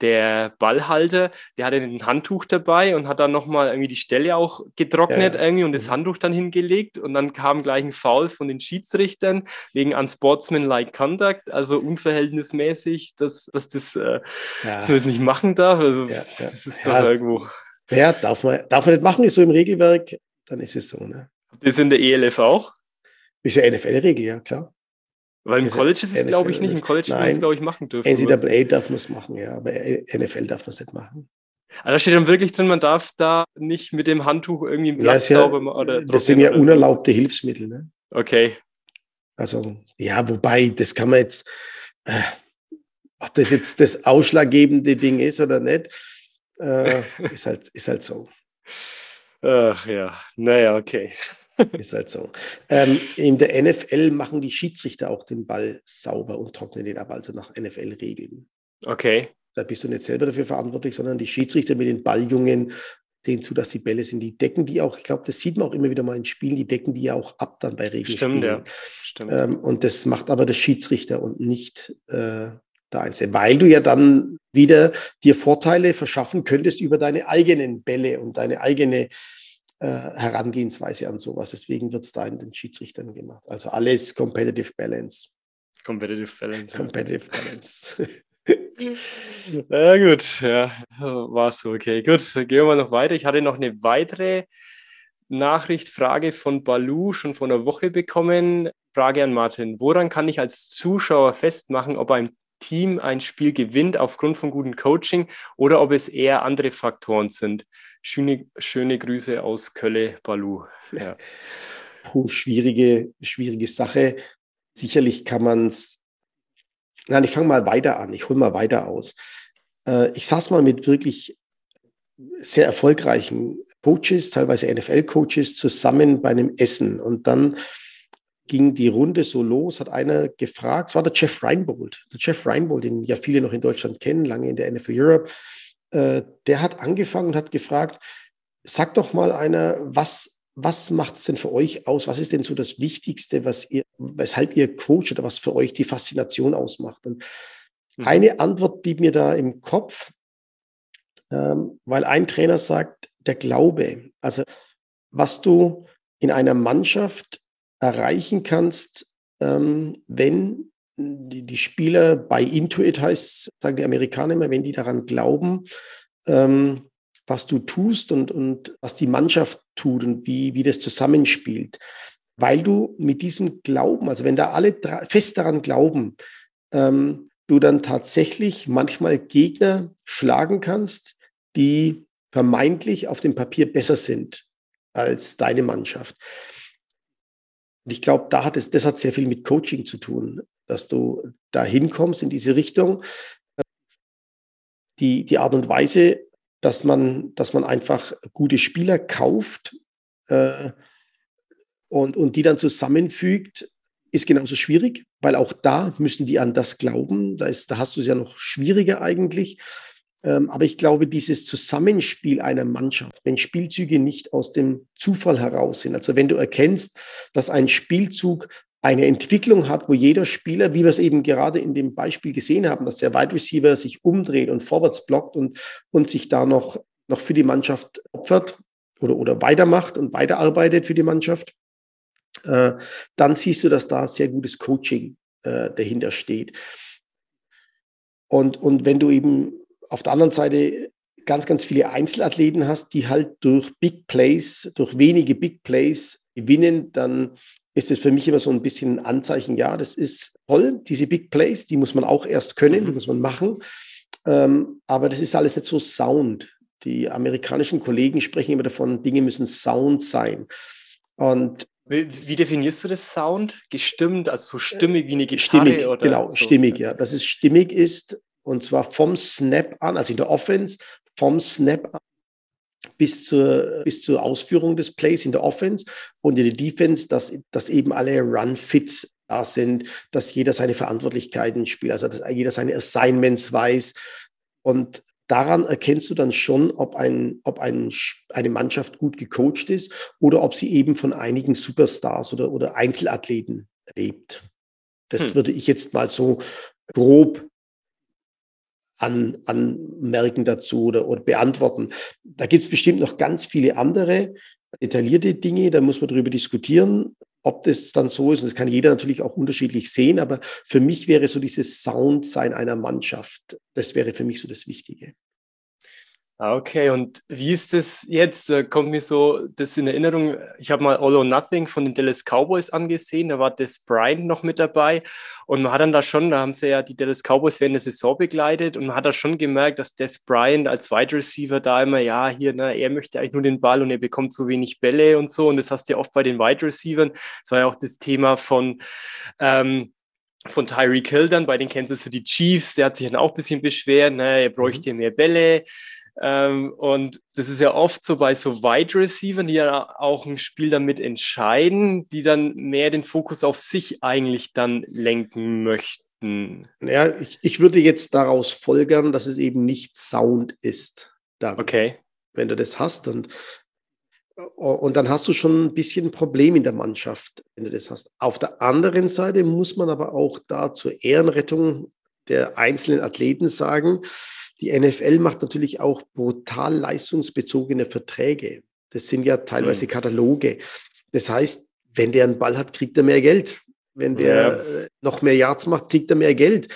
der Ballhalter, der hatte ein Handtuch dabei und hat dann nochmal irgendwie die Stelle auch getrocknet ja. irgendwie und das mhm. Handtuch dann hingelegt und dann kam gleich ein Foul von den Schiedsrichtern wegen unsportsmanlike conduct, also unverhältnismäßig, dass, dass das äh, ja. so nicht machen darf. Also ja, das ist doch irgendwo. Ja, darf man, darf man nicht machen, ist so im Regelwerk, dann ist es so. Ne? Das in der ELF auch? Ist ja NFL-Regel, ja, klar. Weil im College ist es, glaube ich, nicht. Im College man es, glaube ich, machen dürfen. NCAA darf man es machen, ja, aber NFL darf man es nicht machen. Also da steht dann wirklich drin, man darf da nicht mit dem Handtuch irgendwie im Platz ja, sauber machen. Oder das sind ja unerlaubte Hilfsmittel. Ne? Okay. Also, ja, wobei, das kann man jetzt, äh, ob das jetzt das ausschlaggebende Ding ist oder nicht, äh, ist, halt, ist halt so. Ach ja, naja, okay. Ist halt so. Ähm, in der NFL machen die Schiedsrichter auch den Ball sauber und trocknen den ab, also nach NFL-Regeln. Okay. Da bist du nicht selber dafür verantwortlich, sondern die Schiedsrichter mit den Balljungen sehen zu, dass die Bälle sind. Die decken die auch, ich glaube, das sieht man auch immer wieder mal in Spielen, die decken die ja auch ab dann bei Regelspielen. Stimmt, ja. Stimmt. Ähm, und das macht aber der Schiedsrichter und nicht äh, der Einzelne, weil du ja dann wieder dir Vorteile verschaffen könntest über deine eigenen Bälle und deine eigene äh, Herangehensweise an sowas. Deswegen wird es da in den Schiedsrichtern gemacht. Also alles Competitive Balance. Competitive Balance. Competitive ja. Balance. ja, gut, ja, war so, okay. Gut, gehen wir noch weiter. Ich hatte noch eine weitere Nachricht, Frage von Balu schon vor einer Woche bekommen. Frage an Martin: Woran kann ich als Zuschauer festmachen, ob ein Team ein Spiel gewinnt aufgrund von gutem Coaching oder ob es eher andere Faktoren sind. Schöne, schöne Grüße aus Kölle, Balu. Ja. Puh, schwierige, schwierige Sache. Sicherlich kann man es. Nein, ich fange mal weiter an. Ich hole mal weiter aus. Äh, ich saß mal mit wirklich sehr erfolgreichen Coaches, teilweise NFL-Coaches, zusammen bei einem Essen. Und dann ging die Runde so los, hat einer gefragt, es war der Jeff Reinbold, der Jeff Reinbold, den ja viele noch in Deutschland kennen, lange in der NFL Europe, äh, der hat angefangen und hat gefragt, sag doch mal einer, was, was macht es denn für euch aus? Was ist denn so das Wichtigste, was ihr, weshalb ihr coacht oder was für euch die Faszination ausmacht? Und mhm. eine Antwort blieb mir da im Kopf, ähm, weil ein Trainer sagt, der Glaube, also was du in einer Mannschaft erreichen kannst, ähm, wenn die, die Spieler bei Intuit heißt, sagen die Amerikaner immer, wenn die daran glauben, ähm, was du tust und, und was die Mannschaft tut und wie, wie das zusammenspielt. Weil du mit diesem Glauben, also wenn da alle fest daran glauben, ähm, du dann tatsächlich manchmal Gegner schlagen kannst, die vermeintlich auf dem Papier besser sind als deine Mannschaft. Und ich glaube, da hat es, das hat sehr viel mit Coaching zu tun, dass du da hinkommst in diese Richtung. Die, die Art und Weise, dass man, dass man einfach gute Spieler kauft äh, und, und die dann zusammenfügt, ist genauso schwierig, weil auch da müssen die an das glauben. Da, ist, da hast du es ja noch schwieriger eigentlich. Ähm, aber ich glaube, dieses Zusammenspiel einer Mannschaft, wenn Spielzüge nicht aus dem Zufall heraus sind, also wenn du erkennst, dass ein Spielzug eine Entwicklung hat, wo jeder Spieler, wie wir es eben gerade in dem Beispiel gesehen haben, dass der Wide Receiver sich umdreht und vorwärts blockt und, und sich da noch, noch für die Mannschaft opfert oder, oder weitermacht und weiterarbeitet für die Mannschaft, äh, dann siehst du, dass da sehr gutes Coaching äh, dahinter steht. Und, und wenn du eben auf der anderen Seite ganz, ganz viele Einzelathleten hast, die halt durch Big Plays, durch wenige Big Plays gewinnen, dann ist es für mich immer so ein bisschen ein Anzeichen, ja, das ist toll, diese Big Plays, die muss man auch erst können, die mhm. muss man machen. Ähm, aber das ist alles nicht so sound. Die amerikanischen Kollegen sprechen immer davon, Dinge müssen sound sein. Und wie, wie, definierst du das Sound? Gestimmt, also so stimmig wie eine Gitarre? Stimmig, oder genau, so? stimmig, ja. Dass es stimmig ist und zwar vom Snap an, also in der Offense, vom Snap an bis zur, bis zur Ausführung des Plays in der Offense und in der Defense, dass, dass eben alle Run-Fits da sind, dass jeder seine Verantwortlichkeiten spielt, also dass jeder seine Assignments weiß. Und daran erkennst du dann schon, ob, ein, ob ein, eine Mannschaft gut gecoacht ist oder ob sie eben von einigen Superstars oder, oder Einzelathleten lebt. Das hm. würde ich jetzt mal so grob an, anmerken dazu oder, oder beantworten. Da gibt es bestimmt noch ganz viele andere detaillierte Dinge, da muss man darüber diskutieren, ob das dann so ist. Und das kann jeder natürlich auch unterschiedlich sehen, aber für mich wäre so dieses Soundsein einer Mannschaft, das wäre für mich so das Wichtige. Ah, okay, und wie ist das jetzt? Kommt mir so das in Erinnerung, ich habe mal All or Nothing von den Dallas Cowboys angesehen, da war Des Bryant noch mit dabei und man hat dann da schon, da haben sie ja die Dallas Cowboys während der Saison begleitet und man hat da schon gemerkt, dass Des Bryant als Wide Receiver da immer, ja, hier, ne, er möchte eigentlich nur den Ball und er bekommt so wenig Bälle und so und das hast du ja oft bei den Wide Receivers. Das war ja auch das Thema von, ähm, von Tyreek Hill dann bei den Kansas City Chiefs, der hat sich dann auch ein bisschen beschwert, ne, er bräuchte mhm. mehr Bälle. Ähm, und das ist ja oft so bei so Wide Receivers, die ja auch ein Spiel damit entscheiden, die dann mehr den Fokus auf sich eigentlich dann lenken möchten. Ja, ich, ich würde jetzt daraus folgern, dass es eben nicht Sound ist. Dann. Okay. Wenn du das hast, dann und dann hast du schon ein bisschen ein Problem in der Mannschaft, wenn du das hast. Auf der anderen Seite muss man aber auch da zur Ehrenrettung der einzelnen Athleten sagen, die NFL macht natürlich auch brutal leistungsbezogene Verträge. Das sind ja teilweise mhm. Kataloge. Das heißt, wenn der einen Ball hat, kriegt er mehr Geld. Wenn der ja. Äh, noch mehr Yards macht, kriegt er mehr Geld.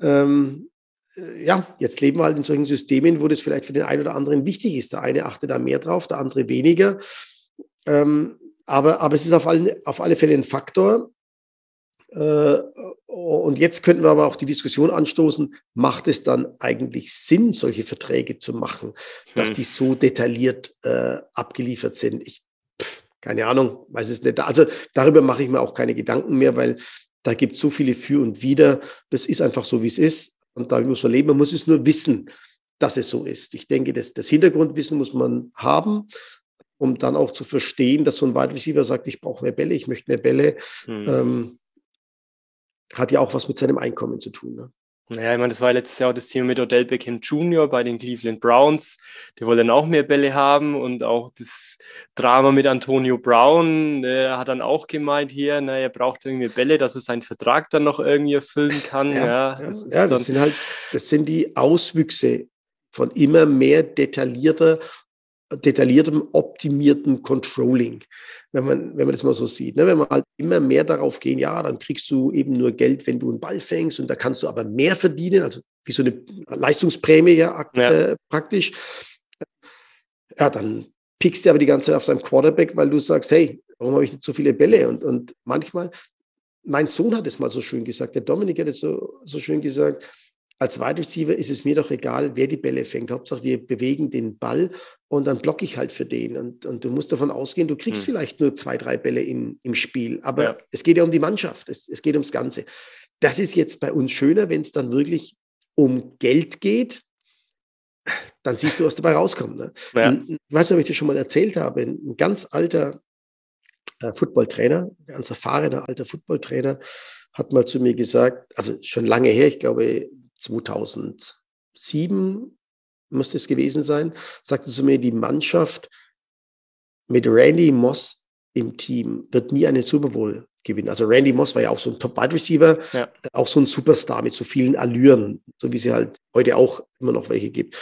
Ähm, äh, ja, jetzt leben wir halt in solchen Systemen, wo das vielleicht für den einen oder anderen wichtig ist. Der eine achtet da mehr drauf, der andere weniger. Ähm, aber, aber es ist auf alle, auf alle Fälle ein Faktor. Äh, und jetzt könnten wir aber auch die Diskussion anstoßen, macht es dann eigentlich Sinn, solche Verträge zu machen, dass hm. die so detailliert äh, abgeliefert sind? Ich, pff, keine Ahnung, weiß es nicht. Also darüber mache ich mir auch keine Gedanken mehr, weil da gibt es so viele Für und Wider. Das ist einfach so, wie es ist. Und da muss man leben. Man muss es nur wissen, dass es so ist. Ich denke, das, das Hintergrundwissen muss man haben, um dann auch zu verstehen, dass so ein Wide Receiver sagt, ich brauche mehr Bälle, ich möchte mehr Bälle. Hm. Ähm, hat ja auch was mit seinem Einkommen zu tun. Ne? Naja, ich meine, das war letztes Jahr auch das Thema mit Odell Beckham Jr. bei den Cleveland Browns. Die wollen dann auch mehr Bälle haben und auch das Drama mit Antonio Brown. Er hat dann auch gemeint hier, na, er braucht irgendwie Bälle, dass er seinen Vertrag dann noch irgendwie erfüllen kann. Ja, ja, das, ja, das sind halt, das sind die Auswüchse von immer mehr detaillierter detailliertem, optimiertem Controlling, wenn man, wenn man das mal so sieht. Ne? Wenn man halt immer mehr darauf gehen, ja, dann kriegst du eben nur Geld, wenn du einen Ball fängst und da kannst du aber mehr verdienen, also wie so eine Leistungsprämie ja, ja. Äh, praktisch. Ja, dann pickst du aber die ganze Zeit auf deinem Quarterback, weil du sagst, hey, warum habe ich nicht so viele Bälle? Und, und manchmal, mein Sohn hat es mal so schön gesagt, der Dominik hat es so, so schön gesagt, als Wide Receiver ist es mir doch egal, wer die Bälle fängt. Hauptsache, wir bewegen den Ball und dann blocke ich halt für den. Und, und du musst davon ausgehen, du kriegst hm. vielleicht nur zwei, drei Bälle in, im Spiel. Aber ja. es geht ja um die Mannschaft, es, es geht ums Ganze. Das ist jetzt bei uns schöner, wenn es dann wirklich um Geld geht. Dann siehst du, was dabei rauskommt. Ne? Ja. ich weiß nicht, ob ich das schon mal erzählt habe. Ein ganz alter äh, Footballtrainer, ein ganz erfahrener alter Footballtrainer, hat mal zu mir gesagt, also schon lange her, ich glaube 2007 müsste es gewesen sein, sagte zu mir, die Mannschaft mit Randy Moss im Team wird nie einen Super Bowl gewinnen. Also Randy Moss war ja auch so ein Top-Wide Receiver, ja. auch so ein Superstar mit so vielen Allüren, so wie sie halt heute auch immer noch welche gibt.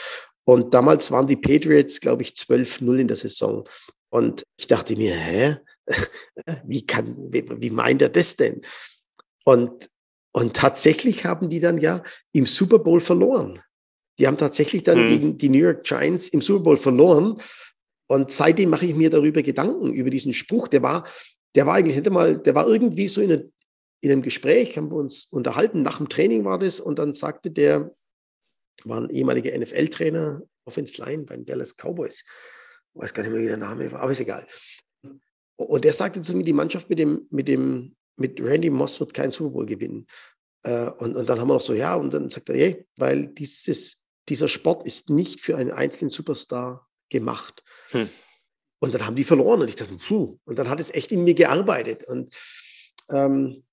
Und damals waren die Patriots, glaube ich, 12-0 in der Saison. Und ich dachte mir, hä? Wie kann, wie, wie meint er das denn? Und und tatsächlich haben die dann ja im Super Bowl verloren. Die haben tatsächlich dann mhm. gegen die New York Giants im Super Bowl verloren. Und seitdem mache ich mir darüber Gedanken, über diesen Spruch. Der war, der war eigentlich nicht einmal, der war irgendwie so in, eine, in einem Gespräch, haben wir uns unterhalten. Nach dem Training war das. Und dann sagte der, war ein ehemaliger NFL-Trainer, Offense Line bei den Dallas Cowboys. Ich weiß gar nicht mehr, wie der Name war, aber ist egal. Und er sagte zu mir, die Mannschaft mit dem, mit dem, mit Randy Moss wird keinen Super Bowl gewinnen. Äh, und, und dann haben wir noch so, ja, und dann sagt er, hey, weil dieses, dieser Sport ist nicht für einen einzelnen Superstar gemacht. Hm. Und dann haben die verloren und ich dachte, puh, und dann hat es echt in mir gearbeitet. Und ähm,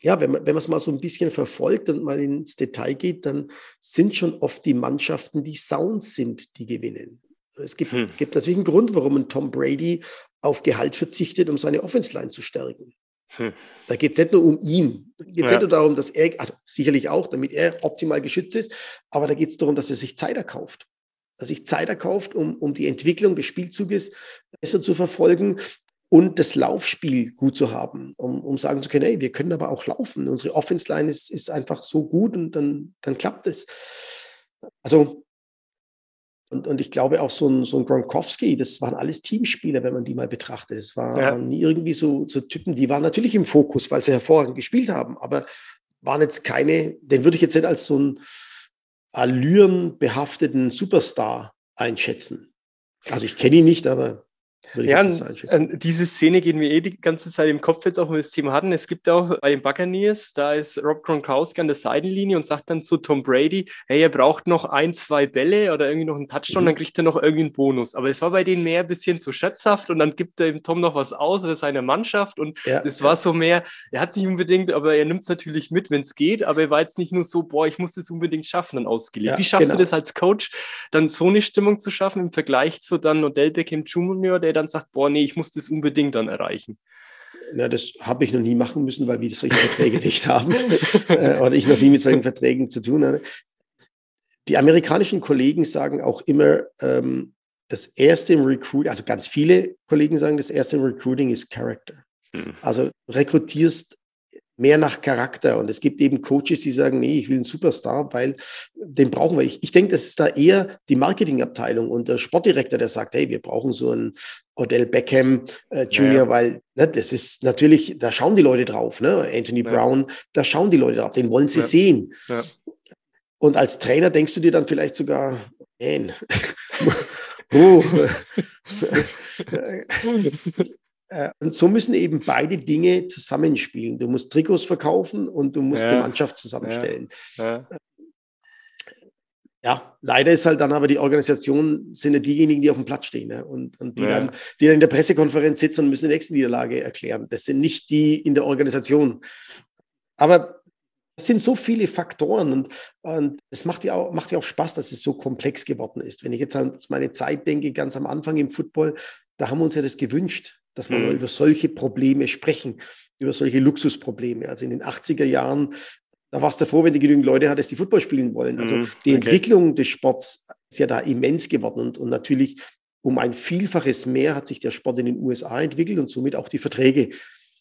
ja, wenn man, wenn man es mal so ein bisschen verfolgt und mal ins Detail geht, dann sind schon oft die Mannschaften, die Sounds sind, die gewinnen. Es gibt, hm. gibt natürlich einen Grund, warum ein Tom Brady auf Gehalt verzichtet, um seine Offense-Line zu stärken. Hm. Da geht es nicht nur um ihn. Da geht es ja. nicht nur darum, dass er, also sicherlich auch, damit er optimal geschützt ist, aber da geht es darum, dass er sich Zeit erkauft. Dass er sich Zeit erkauft, um, um die Entwicklung des Spielzuges besser zu verfolgen und das Laufspiel gut zu haben, um, um sagen zu können, hey, wir können aber auch laufen. Unsere Offense-Line ist, ist einfach so gut und dann, dann klappt es. Also und, und ich glaube auch so ein, so ein Gronkowski, das waren alles Teamspieler, wenn man die mal betrachtet. Es war, ja. waren nie irgendwie so, so Typen, die waren natürlich im Fokus, weil sie hervorragend gespielt haben, aber waren jetzt keine, den würde ich jetzt nicht als so einen allürenbehafteten Superstar einschätzen. Also ich kenne ihn nicht, aber ja, diese Szene geht mir eh die ganze Zeit im Kopf jetzt auch, wenn wir das Thema hatten. Es gibt auch bei den Buccaneers, da ist Rob Gronkowski an der Seitenlinie und sagt dann zu Tom Brady, hey, er braucht noch ein, zwei Bälle oder irgendwie noch einen Touchdown, mhm. dann kriegt er noch irgendwie einen Bonus. Aber es war bei denen mehr ein bisschen zu scherzhaft und dann gibt er dem Tom noch was aus oder seiner Mannschaft und es ja, war so mehr, er hat nicht unbedingt, aber er nimmt es natürlich mit, wenn es geht, aber er war jetzt nicht nur so, boah, ich muss das unbedingt schaffen, dann ausgelegt. Ja, Wie schaffst genau. du das als Coach, dann so eine Stimmung zu schaffen im Vergleich zu dann Odell Beckham Jr., der dann sagt, boah, nee, ich muss das unbedingt dann erreichen? Na, das habe ich noch nie machen müssen, weil wir solche Verträge nicht haben äh, oder ich noch nie mit solchen Verträgen zu tun habe. Die amerikanischen Kollegen sagen auch immer, ähm, das erste im Recruiting, also ganz viele Kollegen sagen, das erste im Recruiting ist Character. Hm. Also rekrutierst mehr nach Charakter. Und es gibt eben Coaches, die sagen, nee, ich will einen Superstar, weil den brauchen wir. Ich, ich denke, das ist da eher die Marketingabteilung und der Sportdirektor, der sagt, hey, wir brauchen so einen Odell Beckham äh, Jr., ja. weil ne, das ist natürlich, da schauen die Leute drauf, ne? Anthony ja. Brown, da schauen die Leute drauf, den wollen sie ja. sehen. Und als Trainer denkst du dir dann vielleicht sogar, man, oh, und so müssen eben beide Dinge zusammenspielen. Du musst Trikots verkaufen und du musst ja. eine Mannschaft zusammenstellen. Ja. ja. ja. leider ist halt dann aber die Organisation, sind ja diejenigen, die auf dem Platz stehen ne? und, und die, dann, die dann in der Pressekonferenz sitzen und müssen die nächste Niederlage erklären. Das sind nicht die in der Organisation. Aber es sind so viele Faktoren und, und es macht ja, auch, macht ja auch Spaß, dass es so komplex geworden ist. Wenn ich jetzt an meine Zeit denke, ganz am Anfang im Football, da haben wir uns ja das gewünscht dass wir mhm. über solche Probleme sprechen, über solche Luxusprobleme. Also in den 80er Jahren, da warst du froh, wenn du genügend Leute hattest, die Football spielen wollen. Also mhm. die Entwicklung des Sports ist ja da immens geworden und, und natürlich um ein Vielfaches mehr hat sich der Sport in den USA entwickelt und somit auch die Verträge.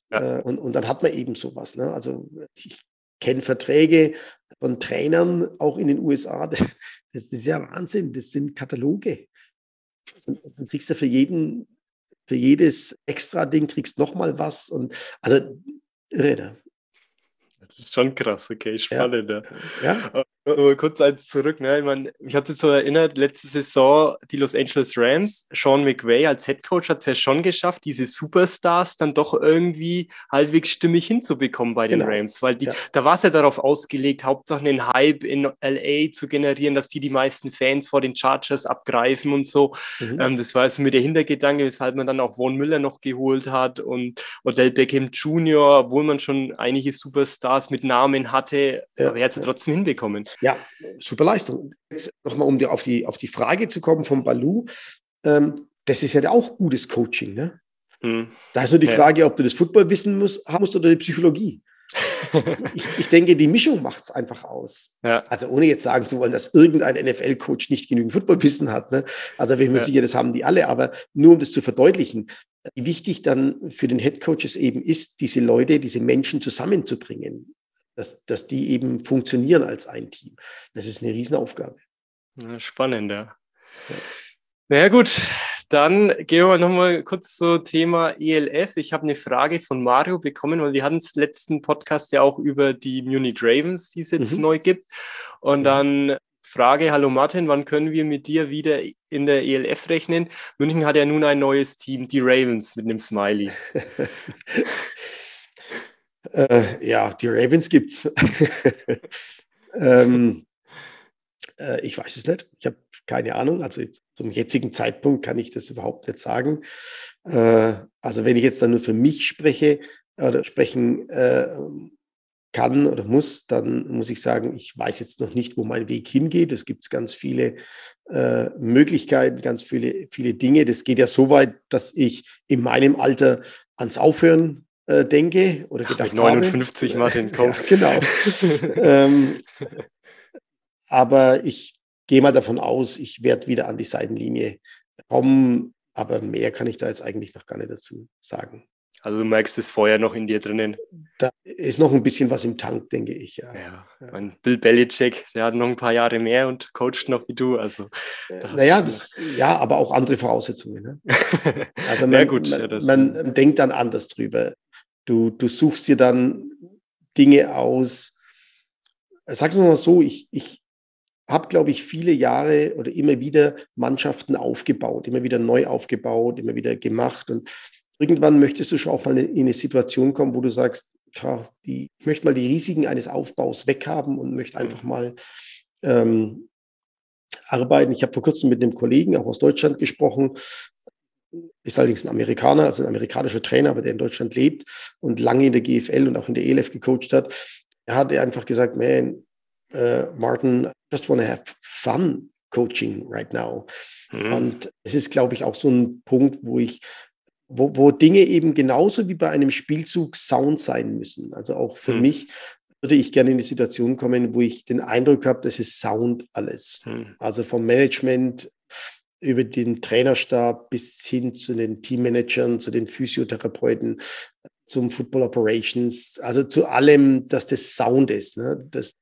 Ja. Äh, und, und dann hat man eben sowas. Ne? Also ich kenne Verträge von Trainern auch in den USA. Das, das, ist ja Wahnsinn. Das sind Kataloge. Und dann kriegst du für jeden für jedes extra Ding kriegst noch mal was und also irre. Ne? Das ist schon krass, okay, spannend. Ja. ja. Kurz eins zurück, ne? ich, mein, ich hatte so erinnert, letzte Saison die Los Angeles Rams, Sean McVay als Head Coach hat es ja schon geschafft, diese Superstars dann doch irgendwie halbwegs stimmig hinzubekommen bei den genau. Rams, weil die, ja. da war es ja darauf ausgelegt, Hauptsache einen Hype in LA zu generieren, dass die die meisten Fans vor den Chargers abgreifen und so. Mhm. Ähm, das war also mit der Hintergedanke, weshalb man dann auch Von Müller noch geholt hat und Odell Beckham Jr., obwohl man schon einige Superstars mit Namen hatte, ja. aber er hat es ja. trotzdem hinbekommen. Ja, super Leistung. Jetzt nochmal, um auf die, auf die Frage zu kommen von Balu. Ähm, das ist ja auch gutes Coaching. Ne? Hm. Da ist nur die Frage, ob du das Football wissen musst, haben musst oder die Psychologie. ich, ich, denke, die Mischung macht es einfach aus. Ja. Also ohne jetzt sagen zu wollen, dass irgendein NFL-Coach nicht genügend Footballwissen hat. Ne? Also bin ich mir ja. sicher, das haben die alle. Aber nur um das zu verdeutlichen, wie wichtig dann für den Head Coaches eben ist, diese Leute, diese Menschen zusammenzubringen dass, dass die eben funktionieren als ein Team. Das ist eine Riesenaufgabe. Spannend, ja. ja. Naja gut, dann gehen wir nochmal kurz zum Thema ELF. Ich habe eine Frage von Mario bekommen, weil wir hatten es letzten Podcast ja auch über die Munich Ravens, die es jetzt mhm. neu gibt. Und mhm. dann Frage, hallo Martin, wann können wir mit dir wieder in der ELF rechnen? München hat ja nun ein neues Team, die Ravens mit einem Smiley. äh, ja, die Ravens gibt's. ähm, äh, ich weiß es nicht. Ich habe keine Ahnung. Also zum jetzigen Zeitpunkt kann ich das überhaupt nicht sagen. Äh, also wenn ich jetzt dann nur für mich spreche oder sprechen äh, kann oder muss, dann muss ich sagen, ich weiß jetzt noch nicht, wo mein Weg hingeht. Es gibt ganz viele äh, Möglichkeiten, ganz viele, viele Dinge. Das geht ja so weit, dass ich in meinem Alter ans Aufhören äh, denke oder gedacht Ach, 59 habe. Martin Kopf. Ja, genau. ähm, aber ich gehe mal davon aus, ich werde wieder an die Seitenlinie kommen. Aber mehr kann ich da jetzt eigentlich noch gar nicht dazu sagen. Also du merkst es vorher noch in dir drinnen. Da ist noch ein bisschen was im Tank, denke ich. Ja. ja. Mein Bill Belichick, der hat noch ein paar Jahre mehr und coacht noch wie du. Also, äh, naja, das, ja, aber auch andere Voraussetzungen. Ne? Also man, ja, gut, man, ja, man, denkt dann anders drüber. Du, du suchst dir dann Dinge aus. Sag es mal so, ich, ich habe, glaube ich, viele Jahre oder immer wieder Mannschaften aufgebaut, immer wieder neu aufgebaut, immer wieder gemacht. Und irgendwann möchtest du schon auch mal in eine Situation kommen, wo du sagst, tja, die, ich möchte mal die Risiken eines Aufbaus weghaben und möchte einfach mal ähm, arbeiten. Ich habe vor kurzem mit einem Kollegen auch aus Deutschland gesprochen, ist allerdings ein Amerikaner, also ein amerikanischer Trainer, aber der in Deutschland lebt und lange in der GFL und auch in der ELF gecoacht hat. Er hat einfach gesagt, man, uh, Martin, just want to have fun coaching right now. Mhm. Und es ist, glaube ich, auch so ein Punkt, wo ich wo, wo Dinge eben genauso wie bei einem Spielzug Sound sein müssen. Also auch für hm. mich würde ich gerne in die Situation kommen, wo ich den Eindruck habe, das ist Sound alles. Hm. Also vom Management über den Trainerstab bis hin zu den Teammanagern, zu den Physiotherapeuten, zum Football Operations, also zu allem, dass das Sound ist. Ne? Das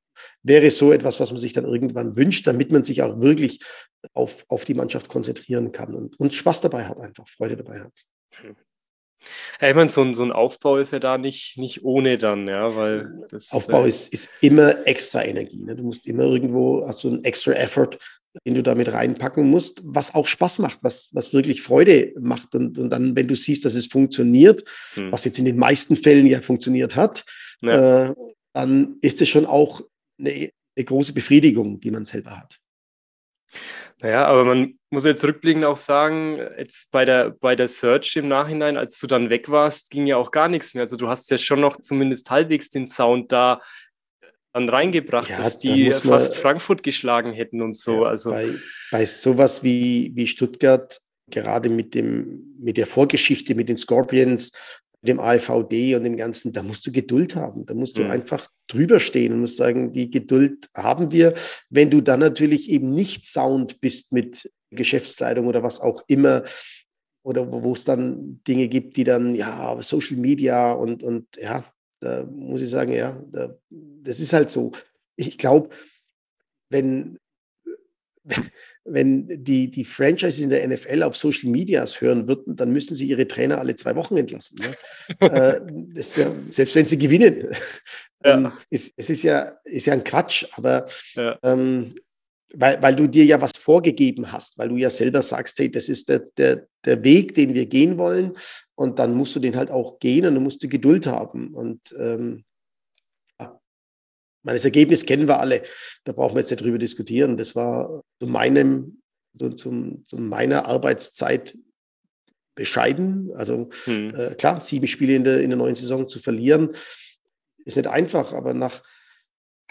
wäre so etwas, was man sich dann irgendwann wünscht, damit man sich auch wirklich auf, auf die Mannschaft konzentrieren kann und, und Spaß dabei hat, einfach Freude dabei hat. Ja, ich meine, so ein, so ein Aufbau ist ja da nicht, nicht ohne dann, ja, weil das, Aufbau äh, ist, ist immer extra Energie. Ne? Du musst immer irgendwo, hast du einen extra Effort, den du damit reinpacken musst, was auch Spaß macht, was, was wirklich Freude macht. Und, und dann, wenn du siehst, dass es funktioniert, hm. was jetzt in den meisten Fällen ja funktioniert hat, ja. Äh, dann ist es schon auch eine, eine große Befriedigung, die man selber hat. Naja, aber man muss jetzt rückblickend auch sagen, jetzt bei der, bei der Search im Nachhinein, als du dann weg warst, ging ja auch gar nichts mehr. Also du hast ja schon noch zumindest halbwegs den Sound da dann reingebracht, ja, dass die fast Frankfurt geschlagen hätten und so. Ja, also bei, bei sowas wie, wie Stuttgart, gerade mit, dem, mit der Vorgeschichte mit den Scorpions, dem AVD und dem Ganzen, da musst du Geduld haben. Da musst du mhm. einfach drüber stehen und musst sagen, die Geduld haben wir. Wenn du dann natürlich eben nicht sound bist mit Geschäftsleitung oder was auch immer, oder wo, wo es dann Dinge gibt, die dann, ja, Social Media und, und ja, da muss ich sagen, ja, da, das ist halt so. Ich glaube, wenn, wenn die, die Franchises in der NFL auf Social Medias hören würden, dann müssen sie ihre Trainer alle zwei Wochen entlassen. Ne? äh, ja, selbst wenn sie gewinnen. Ja. Ähm, es, es ist, ja, ist ja ein Quatsch, aber ja. ähm, weil, weil du dir ja was vorgegeben hast, weil du ja selber sagst, hey, das ist der, der, der Weg, den wir gehen wollen. Und dann musst du den halt auch gehen und dann musst du Geduld haben. Und ähm, das Ergebnis kennen wir alle. Da brauchen wir jetzt nicht drüber diskutieren. Das war zu meinem, zu, zum, zu meiner Arbeitszeit bescheiden. Also hm. äh, klar, sieben Spiele in der, in der neuen Saison zu verlieren, ist nicht einfach, aber nach,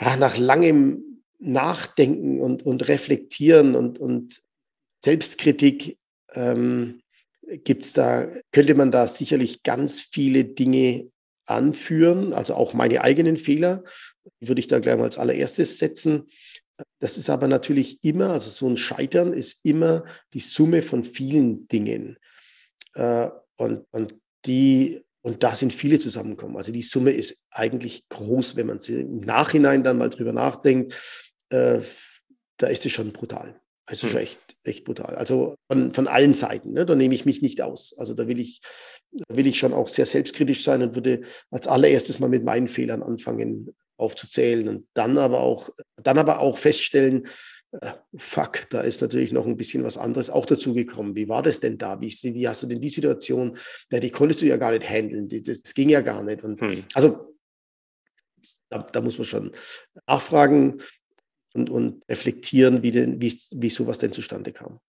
ja, nach langem Nachdenken und, und Reflektieren und, und Selbstkritik ähm, gibt's da, könnte man da sicherlich ganz viele Dinge anführen, also auch meine eigenen Fehler, die würde ich da gleich mal als allererstes setzen. Das ist aber natürlich immer, also so ein Scheitern ist immer die Summe von vielen Dingen. Äh, und, und die Und da sind viele zusammengekommen. Also die Summe ist eigentlich groß, wenn man sie im Nachhinein dann mal drüber nachdenkt. Äh, da ist es schon brutal. Also schon echt, echt brutal. Also von, von allen Seiten. Ne? Da nehme ich mich nicht aus. Also da will ich, da will ich schon auch sehr selbstkritisch sein und würde als allererstes mal mit meinen Fehlern anfangen aufzuzählen und dann aber auch, dann aber auch feststellen, äh, fuck, da ist natürlich noch ein bisschen was anderes auch dazugekommen. Wie war das denn da? Wie, wie, hast du denn die Situation? Ja, die konntest du ja gar nicht handeln. Das, das ging ja gar nicht. Und hm. also da, da, muss man schon nachfragen und, und reflektieren, wie, denn, wie, wie sowas denn zustande kam.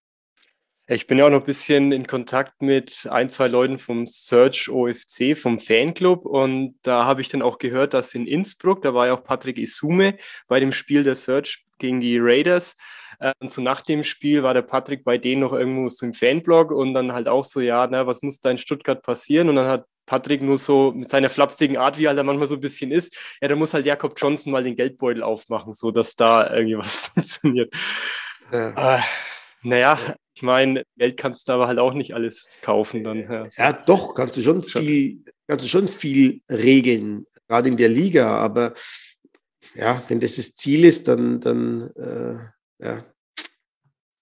Ich bin ja auch noch ein bisschen in Kontakt mit ein, zwei Leuten vom Search OFC, vom Fanclub. Und da habe ich dann auch gehört, dass in Innsbruck, da war ja auch Patrick Isume bei dem Spiel der Search gegen die Raiders. Äh, und so nach dem Spiel war der Patrick bei denen noch irgendwo so im Fanblog und dann halt auch so, ja, na, was muss da in Stuttgart passieren? Und dann hat Patrick nur so mit seiner flapsigen Art, wie halt er manchmal so ein bisschen ist, ja, da muss halt Jakob Johnson mal den Geldbeutel aufmachen, so dass da irgendwie was funktioniert. Ja. Äh, naja, ich meine, Geld kannst du aber halt auch nicht alles kaufen. Dann, ja. ja, doch, kannst du schon viel, kannst du schon viel regeln, gerade in der Liga, aber ja, wenn das das Ziel ist, dann, dann äh, ja,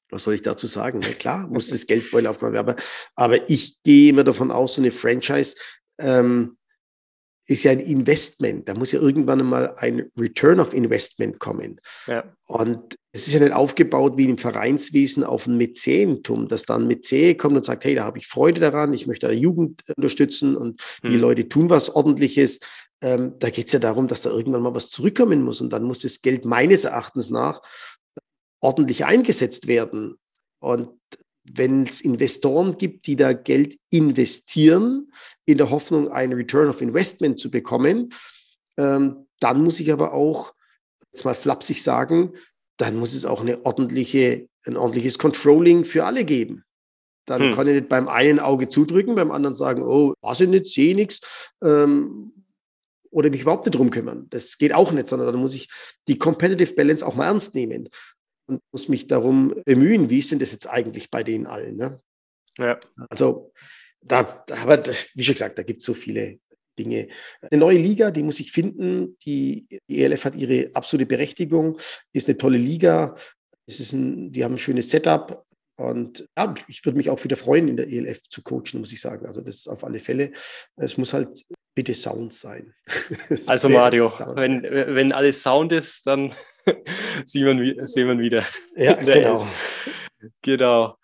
was soll ich dazu sagen? Na klar, muss das Geldbeutel aufmachen. Aber, aber ich gehe immer davon aus, so eine Franchise ähm, ist ja ein Investment. Da muss ja irgendwann einmal ein Return of Investment kommen. Ja. Und es ist ja nicht aufgebaut wie im Vereinswesen auf ein Mäzentum, dass dann ein Mäzen kommt und sagt, hey, da habe ich Freude daran, ich möchte die Jugend unterstützen und die hm. Leute tun was Ordentliches. Ähm, da geht es ja darum, dass da irgendwann mal was zurückkommen muss. Und dann muss das Geld meines Erachtens nach ordentlich eingesetzt werden. Und wenn es Investoren gibt, die da Geld investieren, in der Hoffnung, einen Return of Investment zu bekommen, ähm, dann muss ich aber auch, jetzt mal flapsig sagen, dann muss es auch eine ordentliche, ein ordentliches Controlling für alle geben. Dann hm. kann ich nicht beim einen Auge zudrücken, beim anderen sagen, oh, weiß ich nicht, sehe nichts. Ähm, oder mich überhaupt nicht drum kümmern. Das geht auch nicht, sondern dann muss ich die Competitive Balance auch mal ernst nehmen und muss mich darum bemühen, wie ist denn das jetzt eigentlich bei denen allen. Ne? Ja. Also, da, aber wie schon gesagt, da gibt es so viele Dinge. Eine neue Liga, die muss ich finden. Die, die ELF hat ihre absolute Berechtigung, ist eine tolle Liga. Es ist ein, die haben ein schönes Setup. Und ja, ich würde mich auch wieder freuen, in der ELF zu coachen, muss ich sagen. Also das auf alle Fälle. Es muss halt bitte Sound sein. Also Mario, Sound. wenn, wenn alles Sound ist, dann sehen, wir, sehen wir wieder. Ja, genau. Genau.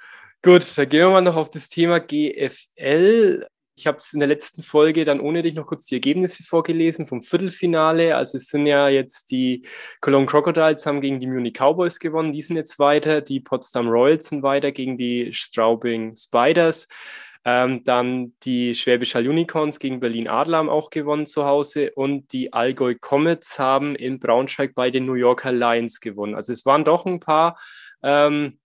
Gut, dann gehen wir mal noch auf das Thema GFL. Ich habe es in der letzten Folge dann ohne dich noch kurz die Ergebnisse vorgelesen vom Viertelfinale. Also es sind ja jetzt die Cologne Crocodiles haben gegen die Munich Cowboys gewonnen, die sind jetzt weiter. Die Potsdam Royals sind weiter gegen die Straubing Spiders. Ähm, dann die Schwäbisch Hall Unicorns gegen Berlin Adler haben auch gewonnen zu Hause und die Allgäu Comets haben in Braunschweig bei den New Yorker Lions gewonnen. Also es waren doch ein paar ähm,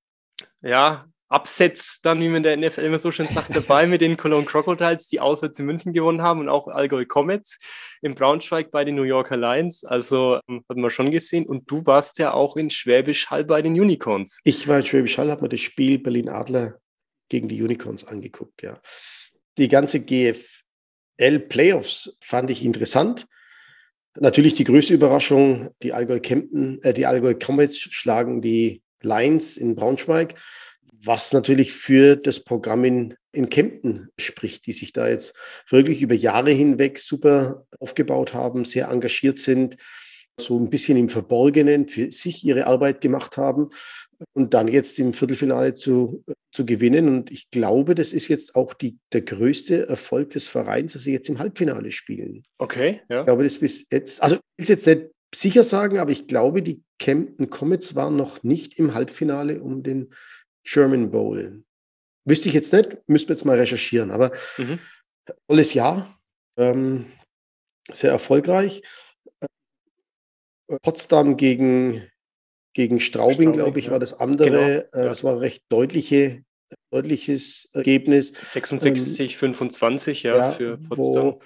ja, Upsets dann, wie man der NFL immer so schön sagt, dabei mit den Cologne Crocodiles, die auswärts in München gewonnen haben und auch Allgäu Comets in Braunschweig bei den New Yorker Lions. Also ähm, hat man schon gesehen. Und du warst ja auch in Schwäbisch Hall bei den Unicorns. Ich war in Schwäbisch Hall, habe mir das Spiel Berlin Adler gegen die Unicorns angeguckt, ja. Die ganze GFL Playoffs fand ich interessant. Natürlich die größte Überraschung, die Allgäu Kempten, äh, die Allgäu Comets schlagen die Lions in Braunschweig, was natürlich für das Programm in, in Kempten spricht, die sich da jetzt wirklich über Jahre hinweg super aufgebaut haben, sehr engagiert sind, so ein bisschen im Verborgenen für sich ihre Arbeit gemacht haben und dann jetzt im Viertelfinale zu, zu gewinnen. Und ich glaube, das ist jetzt auch die, der größte Erfolg des Vereins, dass sie jetzt im Halbfinale spielen. Okay, ja. Ich glaube, das bis jetzt, also ich will es jetzt nicht sicher sagen, aber ich glaube, die Kempten Comets waren noch nicht im Halbfinale um den German Bowl. Wüsste ich jetzt nicht, müssten wir jetzt mal recherchieren, aber mhm. tolles Jahr, ähm, sehr erfolgreich. Potsdam gegen gegen Straubing, Straubing glaube ich, ja. war das andere. Genau. Äh, ja. Das war ein recht deutliche, deutliches Ergebnis. 66, ähm, 25, ja, ja, für Potsdam. Wo,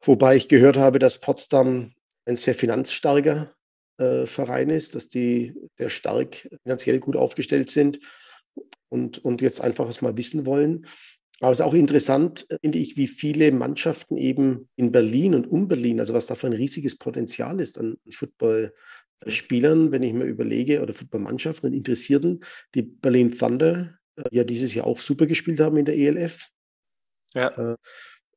wobei ich gehört habe, dass Potsdam ein sehr finanzstarker äh, Verein ist, dass die sehr stark finanziell gut aufgestellt sind und, und jetzt einfach es mal wissen wollen. Aber es ist auch interessant, finde ich, wie viele Mannschaften eben in Berlin und um Berlin, also was da für ein riesiges Potenzial ist an Footballspielern, wenn ich mir überlege, oder Footballmannschaften und Interessierten, die Berlin Thunder ja dieses Jahr auch super gespielt haben in der ELF. Ja. Äh,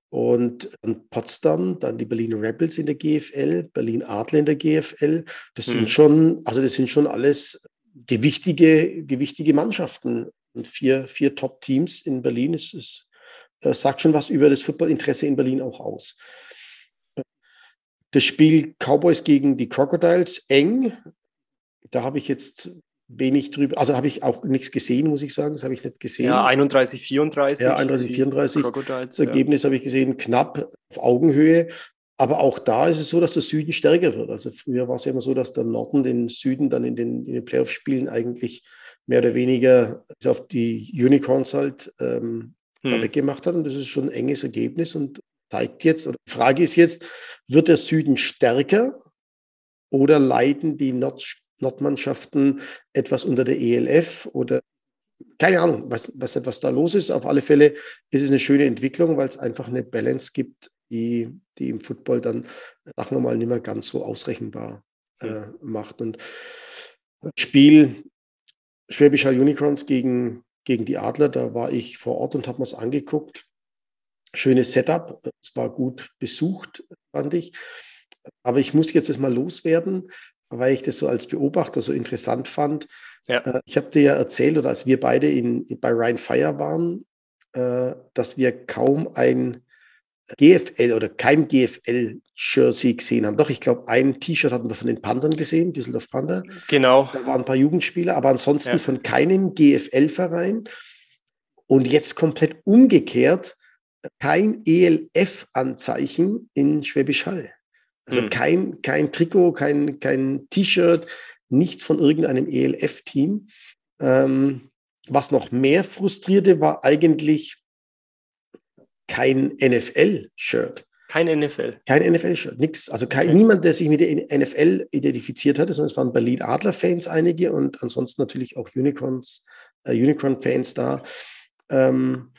und, und Potsdam, dann die Berlin Rebels in der GFL, Berlin Adler in der GFL. Das mhm. sind schon, also das sind schon alles gewichtige, gewichtige Mannschaften. Und vier, vier Top-Teams in Berlin ist, ist, das sagt schon was über das Footballinteresse in Berlin auch aus. Das Spiel Cowboys gegen die Crocodiles eng. Da habe ich jetzt wenig drüber, also habe ich auch nichts gesehen, muss ich sagen, das habe ich nicht gesehen. Ja, 31, 34. Ja, 31, 34. Das Ergebnis ja. habe ich gesehen, knapp auf Augenhöhe. Aber auch da ist es so, dass der Süden stärker wird. Also früher war es ja immer so, dass der Norden den Süden dann in den, in den Playoff-Spielen eigentlich mehr oder weniger auf die Unicorns halt ähm, hm. weggemacht hat. Und das ist schon ein enges Ergebnis und zeigt jetzt, oder die Frage ist jetzt, wird der Süden stärker oder leiden die Nord Nordmannschaften etwas unter der ELF oder keine Ahnung, was, was, was da los ist. Auf alle Fälle ist es eine schöne Entwicklung, weil es einfach eine Balance gibt, die, die im Football dann, sagen wir mal, nicht mehr ganz so ausrechenbar äh, macht. Und das Spiel Schwäbisch Hall Unicorns gegen, gegen die Adler, da war ich vor Ort und habe mir es angeguckt. Schönes Setup, es war gut besucht, fand ich. Aber ich muss jetzt das mal loswerden weil ich das so als Beobachter so interessant fand. Ja. Äh, ich habe dir ja erzählt, oder als wir beide in, bei Ryan Fire waren, äh, dass wir kaum ein GFL oder kein GFL-Jersey gesehen haben. Doch, ich glaube, ein T-Shirt hatten wir von den Panthern gesehen, Düsseldorf Panther. Genau. Da waren ein paar Jugendspieler, aber ansonsten ja. von keinem GFL-Verein. Und jetzt komplett umgekehrt, kein ELF-Anzeichen in Schwäbisch Hall. Also mhm. kein, kein Trikot, kein, kein T-Shirt, nichts von irgendeinem ELF-Team. Ähm, was noch mehr frustrierte, war eigentlich kein NFL-Shirt. Kein NFL. Kein NFL-Shirt, nichts. Also kein, okay. niemand, der sich mit der NFL identifiziert hatte, sondern es waren Berlin Adler-Fans einige und ansonsten natürlich auch Unicorns, äh, Unicorn-Fans da. Ähm,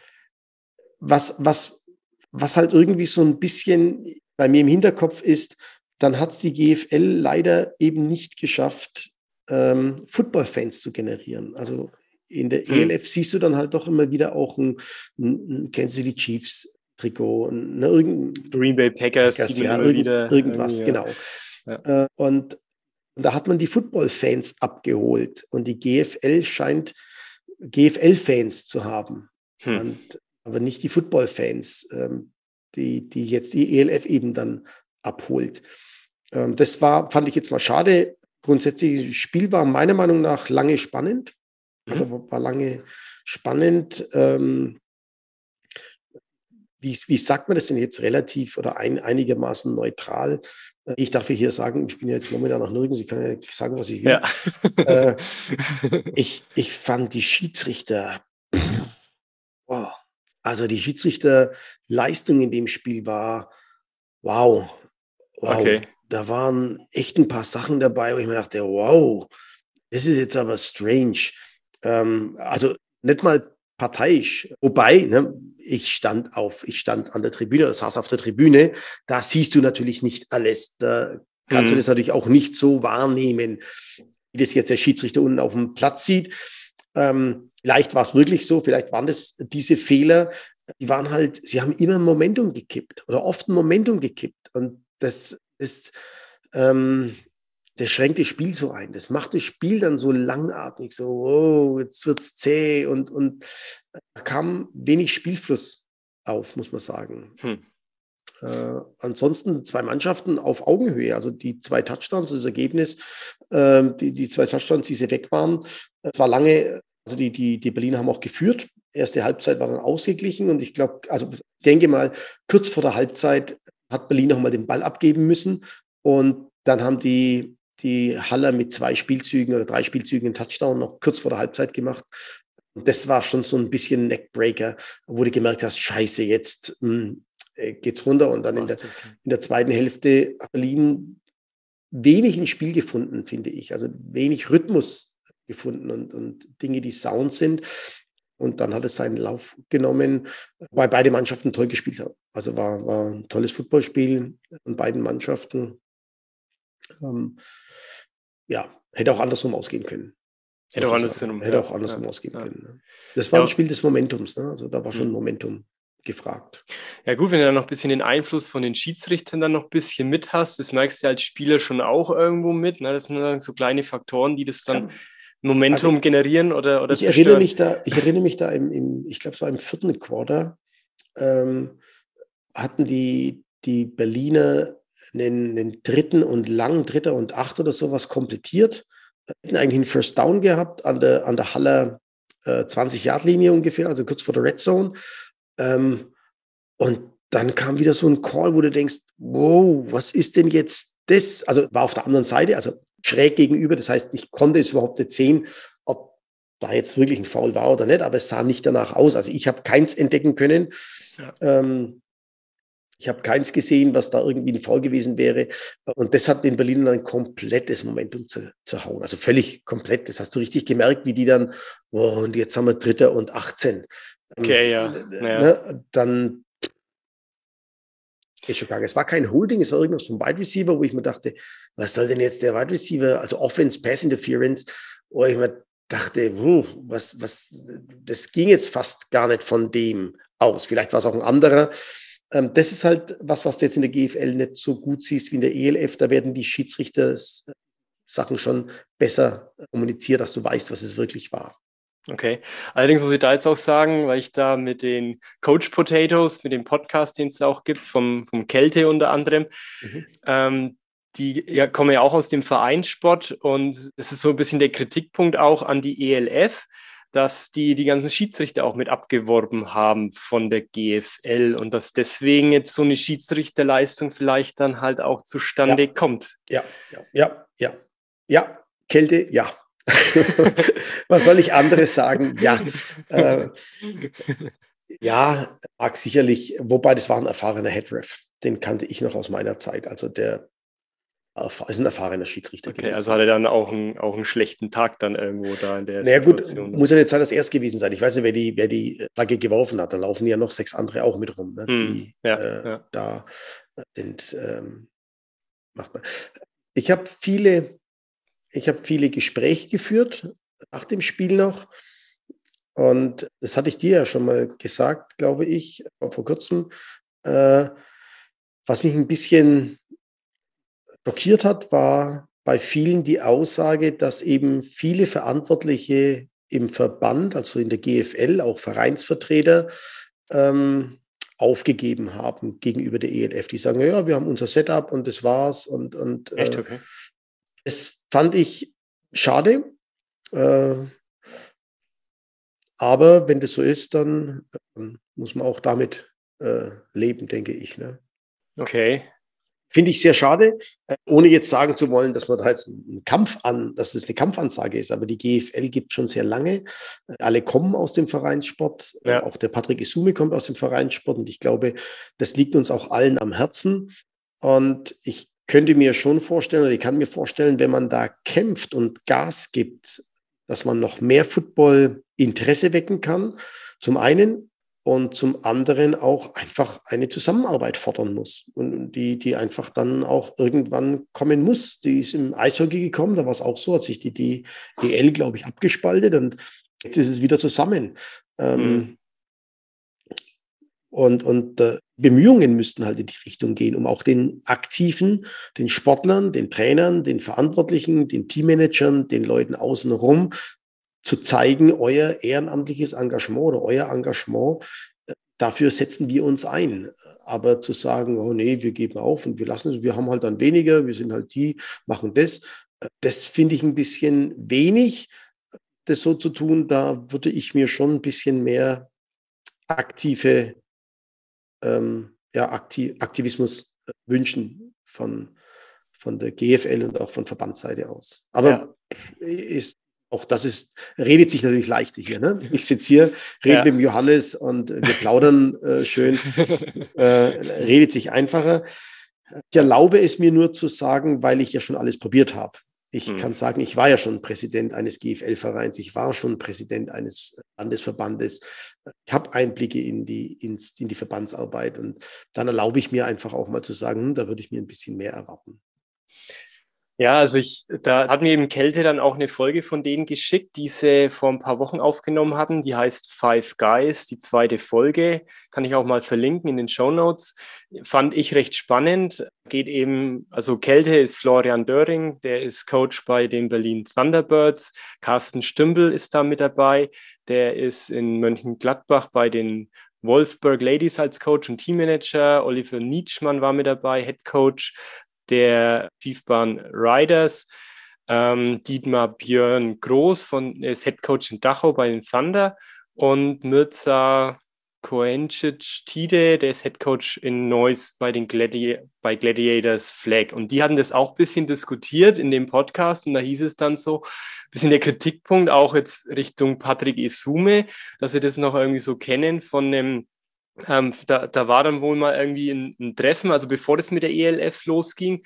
was, was, was halt irgendwie so ein bisschen bei mir im Hinterkopf ist, dann hat es die GFL leider eben nicht geschafft, ähm, Football-Fans zu generieren. Also in der hm. ELF siehst du dann halt doch immer wieder auch ein, ein, ein kennst du die Chiefs Trikot, ne, irgendein Green Bay Packers, Packers ja, irgend, irgendwas, ja. genau. Ja. Äh, und, und da hat man die Football-Fans abgeholt und die GFL scheint GFL-Fans zu haben, hm. und, aber nicht die Football-Fans. Ähm, die, die jetzt die ELF eben dann abholt. Ähm, das war, fand ich jetzt mal schade. Grundsätzlich, das Spiel war meiner Meinung nach lange spannend. Also mhm. war lange spannend. Ähm, wie, wie sagt man das denn jetzt relativ oder ein, einigermaßen neutral? Äh, ich darf hier sagen, ich bin jetzt momentan noch nirgends, ich kann ja sagen, was ich will. Ja. äh, ich, ich fand die Schiedsrichter, wow, also die Schiedsrichterleistung in dem Spiel war wow. Wow. Okay. Da waren echt ein paar Sachen dabei, wo ich mir dachte, wow, das ist jetzt aber strange. Ähm, also nicht mal parteiisch. Wobei, ne, ich stand auf, ich stand an der Tribüne, das saß auf der Tribüne, da siehst du natürlich nicht alles. Da kannst mhm. du das natürlich auch nicht so wahrnehmen, wie das jetzt der Schiedsrichter unten auf dem Platz sieht. Ähm, vielleicht war es wirklich so, vielleicht waren das diese Fehler, die waren halt, sie haben immer Momentum gekippt oder oft ein Momentum gekippt. Und das ist, ähm, das schränkt das Spiel so ein. Das macht das Spiel dann so langatmig, so, oh, jetzt wird es zäh und, und da kam wenig Spielfluss auf, muss man sagen. Hm. Äh, ansonsten zwei Mannschaften auf Augenhöhe, also die zwei Touchdowns, das Ergebnis, äh, die, die zwei Touchdowns, die sie weg waren, es war lange, also die, die, die Berliner haben auch geführt. Erste Halbzeit war dann ausgeglichen und ich glaube, also ich denke mal, kurz vor der Halbzeit hat Berlin nochmal den Ball abgeben müssen und dann haben die, die Haller mit zwei Spielzügen oder drei Spielzügen einen Touchdown noch kurz vor der Halbzeit gemacht. Und das war schon so ein bisschen Neckbreaker, wo du gemerkt hast, scheiße, jetzt mh, hm, äh, geht's runter und dann in der, in der zweiten Hälfte hat Berlin wenig ins Spiel gefunden, finde ich. Also wenig Rhythmus gefunden und, und Dinge, die Sound sind. und dann hat es seinen Lauf genommen, weil beide Mannschaften toll gespielt haben. Also war, war ein tolles Footballspiel von beiden Mannschaften. Ähm, ja, hätte auch andersrum ausgehen können. Hätte auch, andersrum, hätte auch andersrum ja, ausgehen ja. können. Ne? Das war ja. ein Spiel des Momentums. Ne? Also da war schon mhm. Momentum gefragt. Ja gut, wenn du dann noch ein bisschen den Einfluss von den Schiedsrichtern dann noch ein bisschen mit hast, das merkst du als Spieler schon auch irgendwo mit. Ne? Das sind dann so kleine Faktoren, die das dann Momentum also, generieren oder, oder ich erinnere mich da, Ich erinnere mich da im, im ich glaube, es war im vierten Quarter, ähm, hatten die, die Berliner einen, einen dritten und langen Dritter und Acht oder sowas komplettiert. Hätten eigentlich einen First Down gehabt an der, an der Halle äh, 20-Yard-Linie ungefähr, also kurz vor der Red Zone. Ähm, und dann kam wieder so ein Call, wo du denkst, wow, was ist denn jetzt das? Also war auf der anderen Seite, also schräg gegenüber. Das heißt, ich konnte jetzt überhaupt nicht sehen, ob da jetzt wirklich ein Foul war oder nicht, aber es sah nicht danach aus. Also ich habe keins entdecken können. Ja. Ähm, ich habe keins gesehen, was da irgendwie ein Foul gewesen wäre. Und das hat den Berlinern ein komplettes Momentum zu, zu hauen. Also völlig komplett. Das hast du richtig gemerkt, wie die dann, oh, und jetzt haben wir Dritter und 18. Okay, ja. ja. Ne, dann schon Es war kein Holding, es war irgendwas vom Wide Receiver, wo ich mir dachte, was soll denn jetzt der Wide Receiver, also Offense, Pass Interference, wo ich mir dachte, was, was, das ging jetzt fast gar nicht von dem aus. Vielleicht war es auch ein anderer. Ähm, das ist halt was, was du jetzt in der GFL nicht so gut siehst wie in der ELF. Da werden die Schiedsrichter Sachen schon besser kommuniziert, dass du weißt, was es wirklich war. Okay. Allerdings muss ich da jetzt auch sagen, weil ich da mit den Coach Potatoes, mit dem Podcast, den es auch gibt, vom, vom Kälte unter anderem, mhm. ähm, die ja, kommen ja auch aus dem Vereinssport und es ist so ein bisschen der Kritikpunkt auch an die ELF, dass die die ganzen Schiedsrichter auch mit abgeworben haben von der GFL und dass deswegen jetzt so eine Schiedsrichterleistung vielleicht dann halt auch zustande ja. kommt. Ja, ja, ja, ja. Ja, Kälte, ja. Was soll ich anderes sagen? Ja. Äh, ja, mag sicherlich, wobei das war ein erfahrener Headref. Den kannte ich noch aus meiner Zeit. Also der ist ein erfahrener Schiedsrichter. Okay, gewesen. also hat er dann auch einen, auch einen schlechten Tag dann irgendwo da in der Naja Situation. gut, muss ja nicht sein, dass er es gewesen sein. Ich weiß nicht, wer die, wer die Flagge geworfen hat. Da laufen ja noch sechs andere auch mit rum, ne, hm, die ja, äh, ja. da sind. Ähm, macht man. Ich habe viele ich habe viele Gespräche geführt, nach dem Spiel noch. Und das hatte ich dir ja schon mal gesagt, glaube ich, vor kurzem. Äh, was mich ein bisschen blockiert hat, war bei vielen die Aussage, dass eben viele Verantwortliche im Verband, also in der GFL, auch Vereinsvertreter, ähm, aufgegeben haben gegenüber der ELF. Die sagen, ja, wir haben unser Setup und das war's. Und, und Echt, äh, okay. es fand ich schade. Äh, aber wenn das so ist, dann äh, muss man auch damit äh, leben, denke ich. Ne? Okay. Finde ich sehr schade, äh, ohne jetzt sagen zu wollen, dass man da jetzt einen Kampf an, dass es eine Kampfansage ist. Aber die GFL gibt schon sehr lange. Alle kommen aus dem Vereinssport. Ja. Auch der Patrick Isume kommt aus dem Vereinssport. Und ich glaube, das liegt uns auch allen am Herzen. Und ich könnte mir schon vorstellen, oder ich kann mir vorstellen, wenn man da kämpft und Gas gibt, dass man noch mehr Football-Interesse wecken kann. Zum einen und zum anderen auch einfach eine Zusammenarbeit fordern muss und die, die einfach dann auch irgendwann kommen muss. Die ist im Eishockey gekommen, da war es auch so, hat sich die DEL, glaube ich, abgespaltet und jetzt ist es wieder zusammen. Ähm, mhm. Und, und äh, Bemühungen müssten halt in die Richtung gehen, um auch den Aktiven, den Sportlern, den Trainern, den Verantwortlichen, den Teammanagern, den Leuten außenrum zu zeigen, euer ehrenamtliches Engagement oder euer Engagement, äh, dafür setzen wir uns ein. Aber zu sagen, oh nee, wir geben auf und wir lassen es, wir haben halt dann weniger, wir sind halt die, machen das, äh, das finde ich ein bisschen wenig, das so zu tun. Da würde ich mir schon ein bisschen mehr aktive ähm, ja, Aktiv Aktivismus äh, wünschen von, von der GFL und auch von Verbandsseite aus. Aber ja. ist, auch das ist, redet sich natürlich leichter hier. Ne? Ich sitze hier, rede ja. mit dem Johannes und wir plaudern äh, schön. äh, redet sich einfacher. Ich erlaube es mir nur zu sagen, weil ich ja schon alles probiert habe. Ich hm. kann sagen, ich war ja schon Präsident eines GFL-Vereins, ich war schon Präsident eines Landesverbandes. Ich habe Einblicke in die, ins, in die Verbandsarbeit und dann erlaube ich mir einfach auch mal zu sagen, hm, da würde ich mir ein bisschen mehr erwarten. Ja, also ich, da hat mir eben Kälte dann auch eine Folge von denen geschickt, die sie vor ein paar Wochen aufgenommen hatten. Die heißt Five Guys, die zweite Folge. Kann ich auch mal verlinken in den Show Notes. Fand ich recht spannend. Geht eben, also Kälte ist Florian Döring, der ist Coach bei den Berlin Thunderbirds. Carsten Stümbel ist da mit dabei. Der ist in Mönchengladbach bei den Wolfsburg Ladies als Coach und Teammanager. Oliver Nietzschmann war mit dabei, Head Coach der Schiefbahn Riders. Ähm, Dietmar Björn Groß von, ist Head Coach in Dachau bei den Thunder und Mirza Koencic Tide, der ist Head Coach in Neuss bei den Gladi bei Gladiators Flag. Und die hatten das auch ein bisschen diskutiert in dem Podcast und da hieß es dann so, ein bisschen der Kritikpunkt auch jetzt Richtung Patrick Isume, dass sie das noch irgendwie so kennen von einem ähm, da, da war dann wohl mal irgendwie ein, ein, Treffen, also bevor das mit der ELF losging,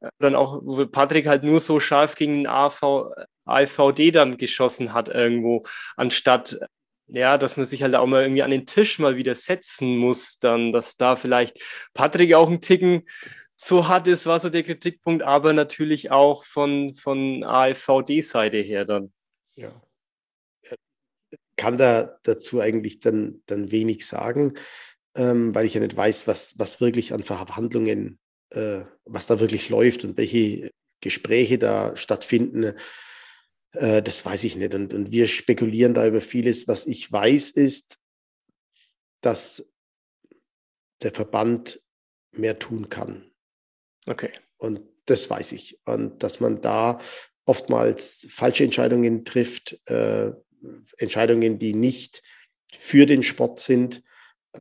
äh, dann auch, wo Patrick halt nur so scharf gegen den AV, AVD dann geschossen hat irgendwo, anstatt ja, dass man sich halt auch mal irgendwie an den Tisch mal wieder setzen muss, dann, dass da vielleicht Patrick auch einen Ticken so hat ist, war so der Kritikpunkt, aber natürlich auch von, von AFVD-Seite her dann. Ja kann da dazu eigentlich dann, dann wenig sagen, ähm, weil ich ja nicht weiß, was, was wirklich an Verhandlungen, äh, was da wirklich läuft und welche Gespräche da stattfinden. Äh, das weiß ich nicht. Und, und wir spekulieren da über vieles. Was ich weiß, ist, dass der Verband mehr tun kann. Okay. Und das weiß ich. Und dass man da oftmals falsche Entscheidungen trifft, äh, Entscheidungen, die nicht für den Sport sind.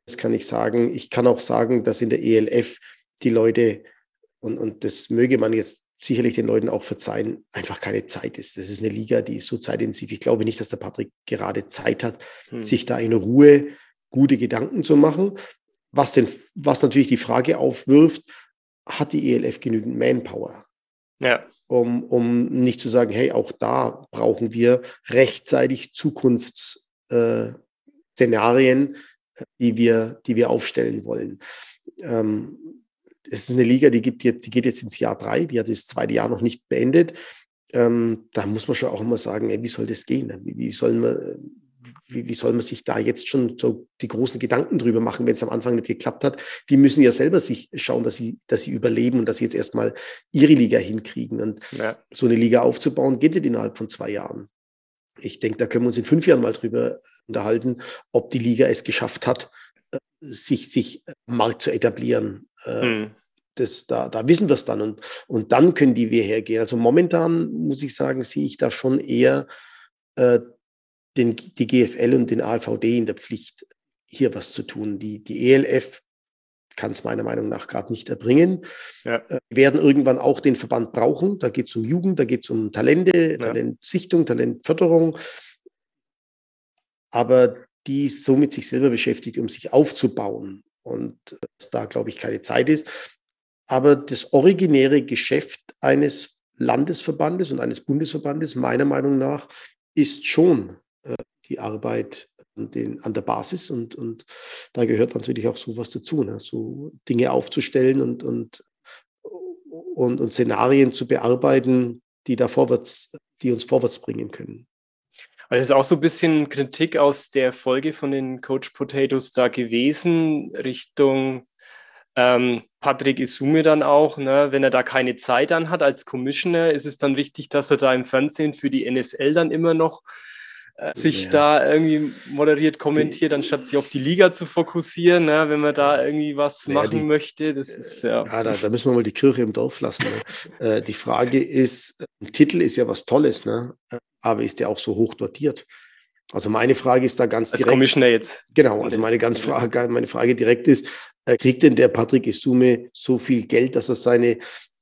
Das kann ich sagen. Ich kann auch sagen, dass in der ELF die Leute, und, und das möge man jetzt sicherlich den Leuten auch verzeihen, einfach keine Zeit ist. Das ist eine Liga, die ist so zeitintensiv. Ich glaube nicht, dass der Patrick gerade Zeit hat, hm. sich da in Ruhe gute Gedanken zu machen. Was, denn, was natürlich die Frage aufwirft, hat die ELF genügend Manpower? Ja um, um nicht zu sagen, hey, auch da brauchen wir rechtzeitig Zukunftsszenarien, äh, die, wir, die wir aufstellen wollen. Ähm, es ist eine Liga, die, gibt jetzt, die geht jetzt ins Jahr drei, die hat das zweite Jahr noch nicht beendet. Ähm, da muss man schon auch immer sagen, ey, wie soll das gehen? Wie, wie sollen wir, wie, wie soll man sich da jetzt schon so die großen Gedanken drüber machen, wenn es am Anfang nicht geklappt hat? Die müssen ja selber sich schauen, dass sie, dass sie überleben und dass sie jetzt erstmal ihre Liga hinkriegen. Und ja. so eine Liga aufzubauen, geht nicht innerhalb von zwei Jahren. Ich denke, da können wir uns in fünf Jahren mal drüber unterhalten, ob die Liga es geschafft hat, äh, sich, sich am Markt zu etablieren. Hm. Das, da, da wissen wir es dann und, und dann können die wir hergehen. Also momentan muss ich sagen, sehe ich da schon eher äh, den, die GFL und den AVD in der Pflicht, hier was zu tun. Die, die ELF kann es meiner Meinung nach gerade nicht erbringen. Ja. Äh, werden irgendwann auch den Verband brauchen. Da geht es um Jugend, da geht es um Talente, ja. Talentsichtung, Talentförderung. Aber die ist so mit sich selber beschäftigt, um sich aufzubauen. Und dass da, glaube ich, keine Zeit ist. Aber das originäre Geschäft eines Landesverbandes und eines Bundesverbandes, meiner Meinung nach, ist schon äh, die Arbeit an, den, an der Basis und, und da gehört natürlich auch sowas dazu, ne? so Dinge aufzustellen und, und, und, und Szenarien zu bearbeiten, die da vorwärts, die uns vorwärts bringen können. Also ist auch so ein bisschen Kritik aus der Folge von den Coach Potatoes da gewesen, Richtung ähm, Patrick Isume dann auch, ne, wenn er da keine Zeit dann hat als Commissioner, ist es dann wichtig, dass er da im Fernsehen für die NFL dann immer noch äh, sich ja. da irgendwie moderiert kommentiert, anstatt sich auf die Liga zu fokussieren, ne, wenn man da irgendwie was ja, machen die, möchte. Das ist ja. Ja, da, da, müssen wir mal die Kirche im Dorf lassen. Ne? äh, die Frage ist, ein Titel ist ja was Tolles, ne? aber ist der auch so hoch dotiert? Also meine Frage ist da ganz direkt. Commissioner jetzt. Genau, also meine ganz Frage, meine Frage direkt ist, äh, kriegt denn der Patrick Isume so viel Geld, dass er seine äh,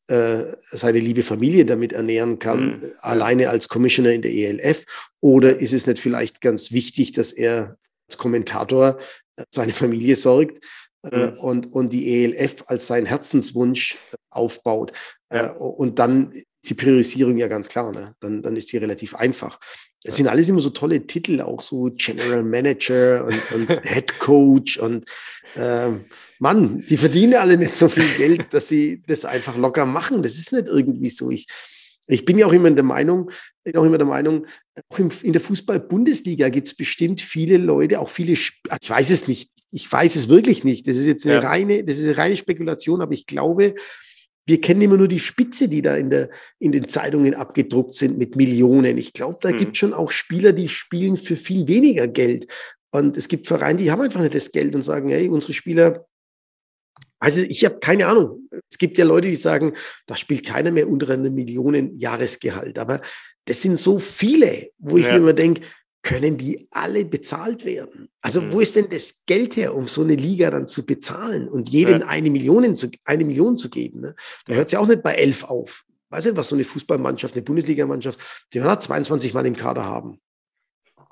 seine liebe Familie damit ernähren kann, mhm. alleine als Commissioner in der ELF? Oder ist es nicht vielleicht ganz wichtig, dass er als Kommentator äh, seine Familie sorgt äh, mhm. und, und die ELF als seinen Herzenswunsch aufbaut? Ja. Und dann ist die Priorisierung ja ganz klar. Ne? Dann, dann ist die relativ einfach. Es sind alles immer so tolle Titel, auch so General Manager und, und Head Coach und ähm, Mann, die verdienen alle nicht so viel Geld, dass sie das einfach locker machen. Das ist nicht irgendwie so. Ich, ich bin ja auch immer der Meinung, auch immer der Meinung, auch in der Fußball-Bundesliga gibt es bestimmt viele Leute, auch viele, ich weiß es nicht, ich weiß es wirklich nicht. Das ist jetzt eine ja. reine, das ist eine reine Spekulation, aber ich glaube, wir kennen immer nur die Spitze, die da in, der, in den Zeitungen abgedruckt sind mit Millionen. Ich glaube, da mhm. gibt es schon auch Spieler, die spielen für viel weniger Geld. Und es gibt Vereine, die haben einfach nicht das Geld und sagen, hey, unsere Spieler, also ich habe keine Ahnung. Es gibt ja Leute, die sagen, da spielt keiner mehr unter einer Million Jahresgehalt. Aber das sind so viele, wo ich ja. mir immer denke, können die alle bezahlt werden? Also mhm. wo ist denn das Geld her, um so eine Liga dann zu bezahlen und jedem ja. eine, Million zu, eine Million zu geben? Ne? Da hört es ja auch nicht bei elf auf. Weiß nicht, was so eine Fußballmannschaft, eine Bundesligamannschaft, die wird 22 Mann im Kader haben.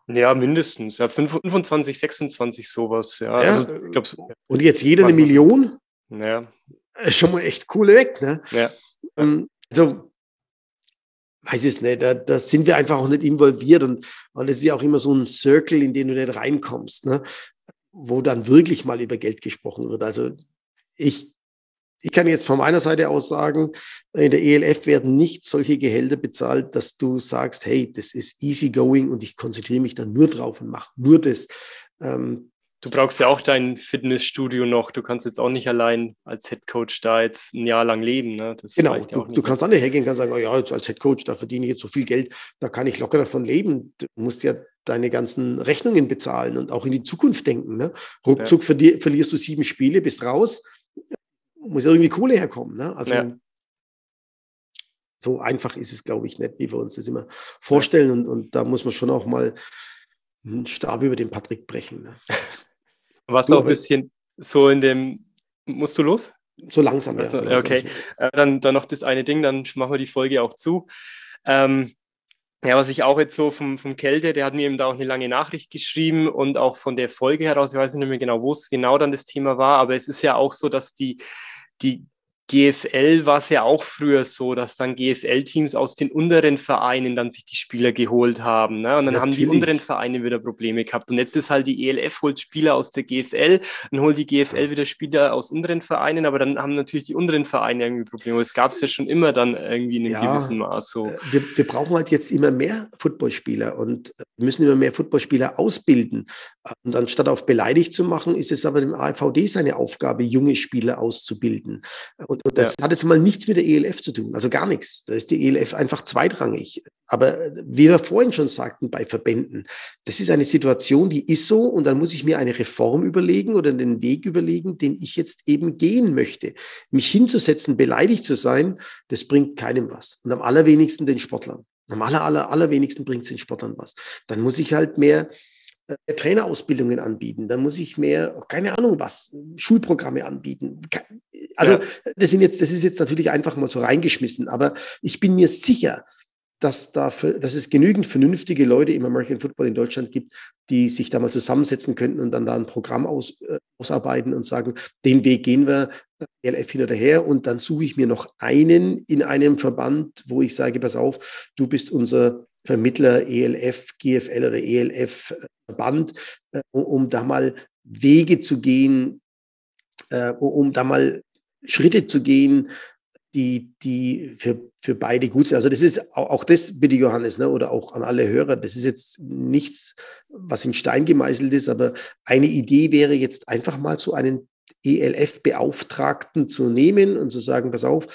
Ja, mindestens. Ja, 25, 26 sowas. Ja, ja also, ich glaub, und jetzt jeder eine Million? Ja. Schon mal echt cool weg, ne? Ja. Also weiß es nicht, da, da sind wir einfach auch nicht involviert und, und es ist ja auch immer so ein Circle, in den du nicht reinkommst, ne? wo dann wirklich mal über Geld gesprochen wird. Also ich, ich kann jetzt von meiner Seite aus sagen, in der ELF werden nicht solche Gehälter bezahlt, dass du sagst, hey, das ist easy going und ich konzentriere mich dann nur drauf und mache nur das. Ähm, Du brauchst ja auch dein Fitnessstudio noch. Du kannst jetzt auch nicht allein als Headcoach da jetzt ein Jahr lang leben. Ne? Genau, ja du, du, kannst an der hergehen und sagen, oh ja, als Headcoach, da verdiene ich jetzt so viel Geld, da kann ich locker davon leben. Du musst ja deine ganzen Rechnungen bezahlen und auch in die Zukunft denken. Ne? Ruckzuck ja. verlierst du sieben Spiele, bist raus, muss irgendwie Kohle herkommen. Ne? Also ja. so einfach ist es, glaube ich, nicht, wie wir uns das immer vorstellen. Und, und da muss man schon auch mal einen Stab über den Patrick brechen. Ne? Warst du auch ein bisschen so in dem, musst du los? So langsam, ja. So langsam. Okay, äh, dann, dann noch das eine Ding, dann machen wir die Folge auch zu. Ähm, ja, was ich auch jetzt so vom, vom Kälte, der hat mir eben da auch eine lange Nachricht geschrieben und auch von der Folge heraus, ich weiß nicht mehr genau, wo es genau dann das Thema war, aber es ist ja auch so, dass die, die GFL war es ja auch früher so, dass dann GFL-Teams aus den unteren Vereinen dann sich die Spieler geholt haben. Ne? Und dann Natürlich. haben die unteren Vereine wieder Probleme gehabt. Und jetzt ist halt die ELF holt Spieler aus der GFL, dann holt die GFL wieder Spieler aus unteren Vereinen, aber dann haben natürlich die unteren Vereine irgendwie Probleme. Das gab es ja schon immer dann irgendwie in einem ja, gewissen Maß so. Äh, wir, wir brauchen halt jetzt immer mehr Footballspieler und müssen immer mehr Footballspieler ausbilden. Und anstatt auf beleidigt zu machen, ist es aber dem AVD seine Aufgabe, junge Spieler auszubilden. Und und, und das ja. hat jetzt mal nichts mit der ELF zu tun, also gar nichts. Da ist die ELF einfach zweitrangig. Aber wie wir vorhin schon sagten bei Verbänden, das ist eine Situation, die ist so und dann muss ich mir eine Reform überlegen oder einen Weg überlegen, den ich jetzt eben gehen möchte. Mich hinzusetzen, beleidigt zu sein, das bringt keinem was. Und am allerwenigsten den Sportlern. Am aller, aller, allerwenigsten bringt es den Sportlern was. Dann muss ich halt mehr Trainerausbildungen anbieten, dann muss ich mehr, keine Ahnung was, Schulprogramme anbieten. Also ja. das sind jetzt, das ist jetzt natürlich einfach mal so reingeschmissen, aber ich bin mir sicher, dass, dafür, dass es genügend vernünftige Leute im American Football in Deutschland gibt, die sich da mal zusammensetzen könnten und dann da ein Programm aus, äh, ausarbeiten und sagen, den Weg gehen wir, LF hin oder her, und dann suche ich mir noch einen in einem Verband, wo ich sage, pass auf, du bist unser Vermittler ELF, GFL oder ELF Verband, äh, um da mal Wege zu gehen, äh, um da mal Schritte zu gehen, die, die für, für beide gut sind. Also das ist auch, auch das, bitte Johannes, ne, oder auch an alle Hörer, das ist jetzt nichts, was in Stein gemeißelt ist, aber eine Idee wäre jetzt einfach mal so einen ELF-Beauftragten zu nehmen und zu sagen, pass auf,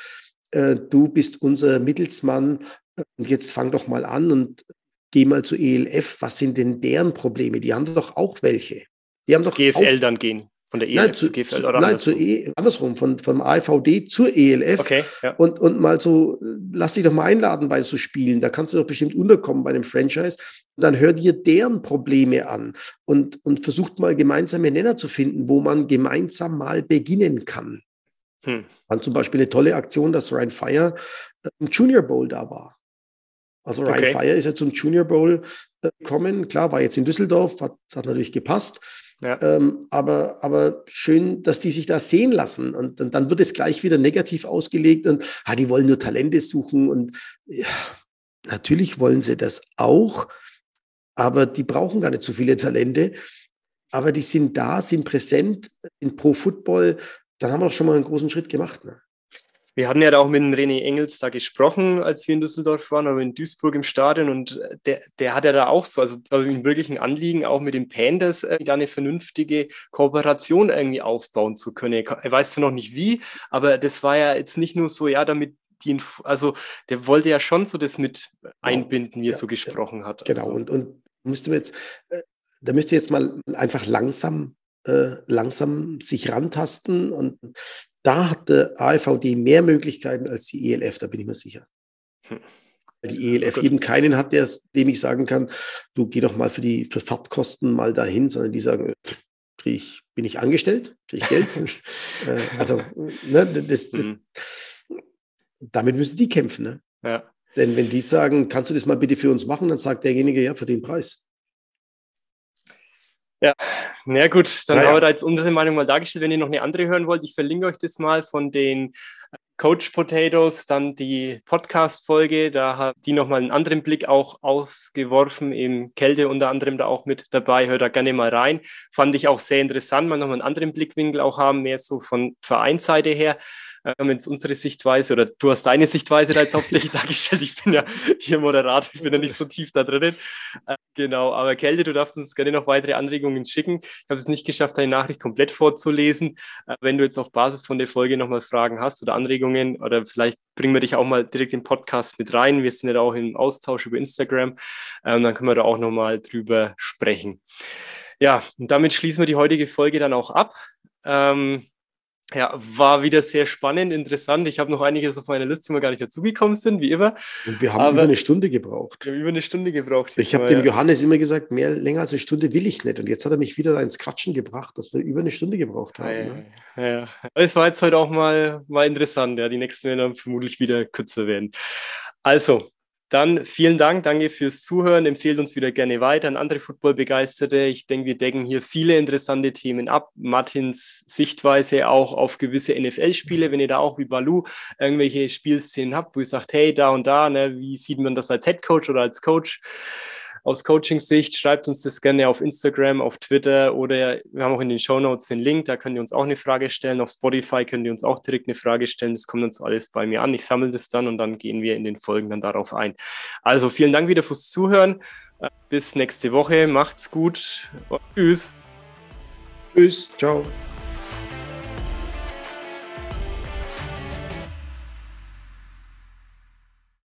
äh, du bist unser Mittelsmann und jetzt fang doch mal an und geh mal zu ELF. Was sind denn deren Probleme? Die haben doch auch welche. Die haben doch GFL auch, dann gehen. Von der ELF nein, zu, GFL oder nein, andersrum? E, andersrum, von, vom AVD zur ELF. Okay, ja. und, und mal so, lass dich doch mal einladen bei so Spielen. Da kannst du doch bestimmt unterkommen bei einem Franchise. Und dann hör dir deren Probleme an und, und versucht mal gemeinsame Nenner zu finden, wo man gemeinsam mal beginnen kann. Hm. War zum Beispiel eine tolle Aktion, dass Ryan Fire im Junior Bowl da war. Also Ryan okay. Fire ist ja zum Junior Bowl äh, gekommen. Klar, war jetzt in Düsseldorf, hat, hat natürlich gepasst. Ja. Ähm, aber, aber schön, dass die sich da sehen lassen. Und, und, dann wird es gleich wieder negativ ausgelegt und ah, die wollen nur Talente suchen. Und ja, natürlich wollen sie das auch, aber die brauchen gar nicht so viele Talente. Aber die sind da, sind präsent in Pro Football. Dann haben wir doch schon mal einen großen Schritt gemacht. Ne? Wir hatten ja da auch mit dem René Engels da gesprochen, als wir in Düsseldorf waren, aber in Duisburg im Stadion und der, der hat ja da auch so, also ein wirklichen Anliegen, auch mit den Pandas äh, da eine vernünftige Kooperation irgendwie aufbauen zu können. Er weiß zwar noch nicht wie, aber das war ja jetzt nicht nur so, ja, damit die, also der wollte ja schon so das mit einbinden, wie er so gesprochen ja, hat. Genau, also. und, und müsste man jetzt, äh, da müsste jetzt mal einfach langsam äh, langsam sich rantasten und da hat der AFVD mehr Möglichkeiten als die ELF, da bin ich mir sicher. Hm. Weil die ELF eben keinen hat, der, dem ich sagen kann, du geh doch mal für die für Fahrtkosten mal dahin, sondern die sagen, krieg ich, bin ich angestellt, kriege ich Geld. Äh, also, ne, das, das, mhm. damit müssen die kämpfen. Ne? Ja. Denn wenn die sagen, kannst du das mal bitte für uns machen, dann sagt derjenige, ja, für den Preis. Ja, na gut, dann ja, haben wir da jetzt unsere Meinung mal dargestellt. Wenn ihr noch eine andere hören wollt, ich verlinke euch das mal von den Coach Potatoes, dann die Podcast-Folge, da hat die nochmal einen anderen Blick auch ausgeworfen, eben Kälte unter anderem da auch mit dabei, hört da gerne mal rein. Fand ich auch sehr interessant, mal nochmal einen anderen Blickwinkel auch haben, mehr so von Vereinsseite her ähm, jetzt unsere Sichtweise oder du hast deine Sichtweise da jetzt hauptsächlich dargestellt. Ich bin ja hier Moderator, ich bin ja nicht so tief da drinnen. Äh, genau, aber Kälte, du darfst uns gerne noch weitere Anregungen schicken. Ich habe es nicht geschafft, deine Nachricht komplett vorzulesen. Äh, wenn du jetzt auf Basis von der Folge nochmal Fragen hast oder Anregungen oder vielleicht bringen wir dich auch mal direkt im Podcast mit rein. Wir sind ja auch im Austausch über Instagram. Ähm, dann können wir da auch nochmal drüber sprechen. Ja, und damit schließen wir die heutige Folge dann auch ab. Ähm, ja, war wieder sehr spannend, interessant. Ich habe noch einiges auf meiner Liste, die mir gar nicht dazugekommen sind, wie immer. Und wir haben Aber über eine Stunde gebraucht. Wir haben über eine Stunde gebraucht. Ich habe dem ja. Johannes immer gesagt, mehr länger als eine Stunde will ich nicht. Und jetzt hat er mich wieder ins Quatschen gebracht, dass wir über eine Stunde gebraucht haben. Ja, ne? ja. Es war jetzt heute auch mal, mal interessant. Ja, die nächsten werden dann vermutlich wieder kürzer werden. Also, dann vielen Dank, danke fürs Zuhören. Empfehlt uns wieder gerne weiter an andere Football-Begeisterte. Ich denke, wir decken hier viele interessante Themen ab. Martins Sichtweise auch auf gewisse NFL-Spiele, wenn ihr da auch wie Balu irgendwelche Spielszenen habt, wo ihr sagt, hey, da und da, ne, wie sieht man das als Head Coach oder als Coach? Aus Coaching-Sicht. Schreibt uns das gerne auf Instagram, auf Twitter oder wir haben auch in den Show Notes den Link, da könnt ihr uns auch eine Frage stellen. Auf Spotify könnt ihr uns auch direkt eine Frage stellen. Das kommt uns alles bei mir an. Ich sammle das dann und dann gehen wir in den Folgen dann darauf ein. Also vielen Dank wieder fürs Zuhören. Bis nächste Woche. Macht's gut. Tschüss. Tschüss. Ciao.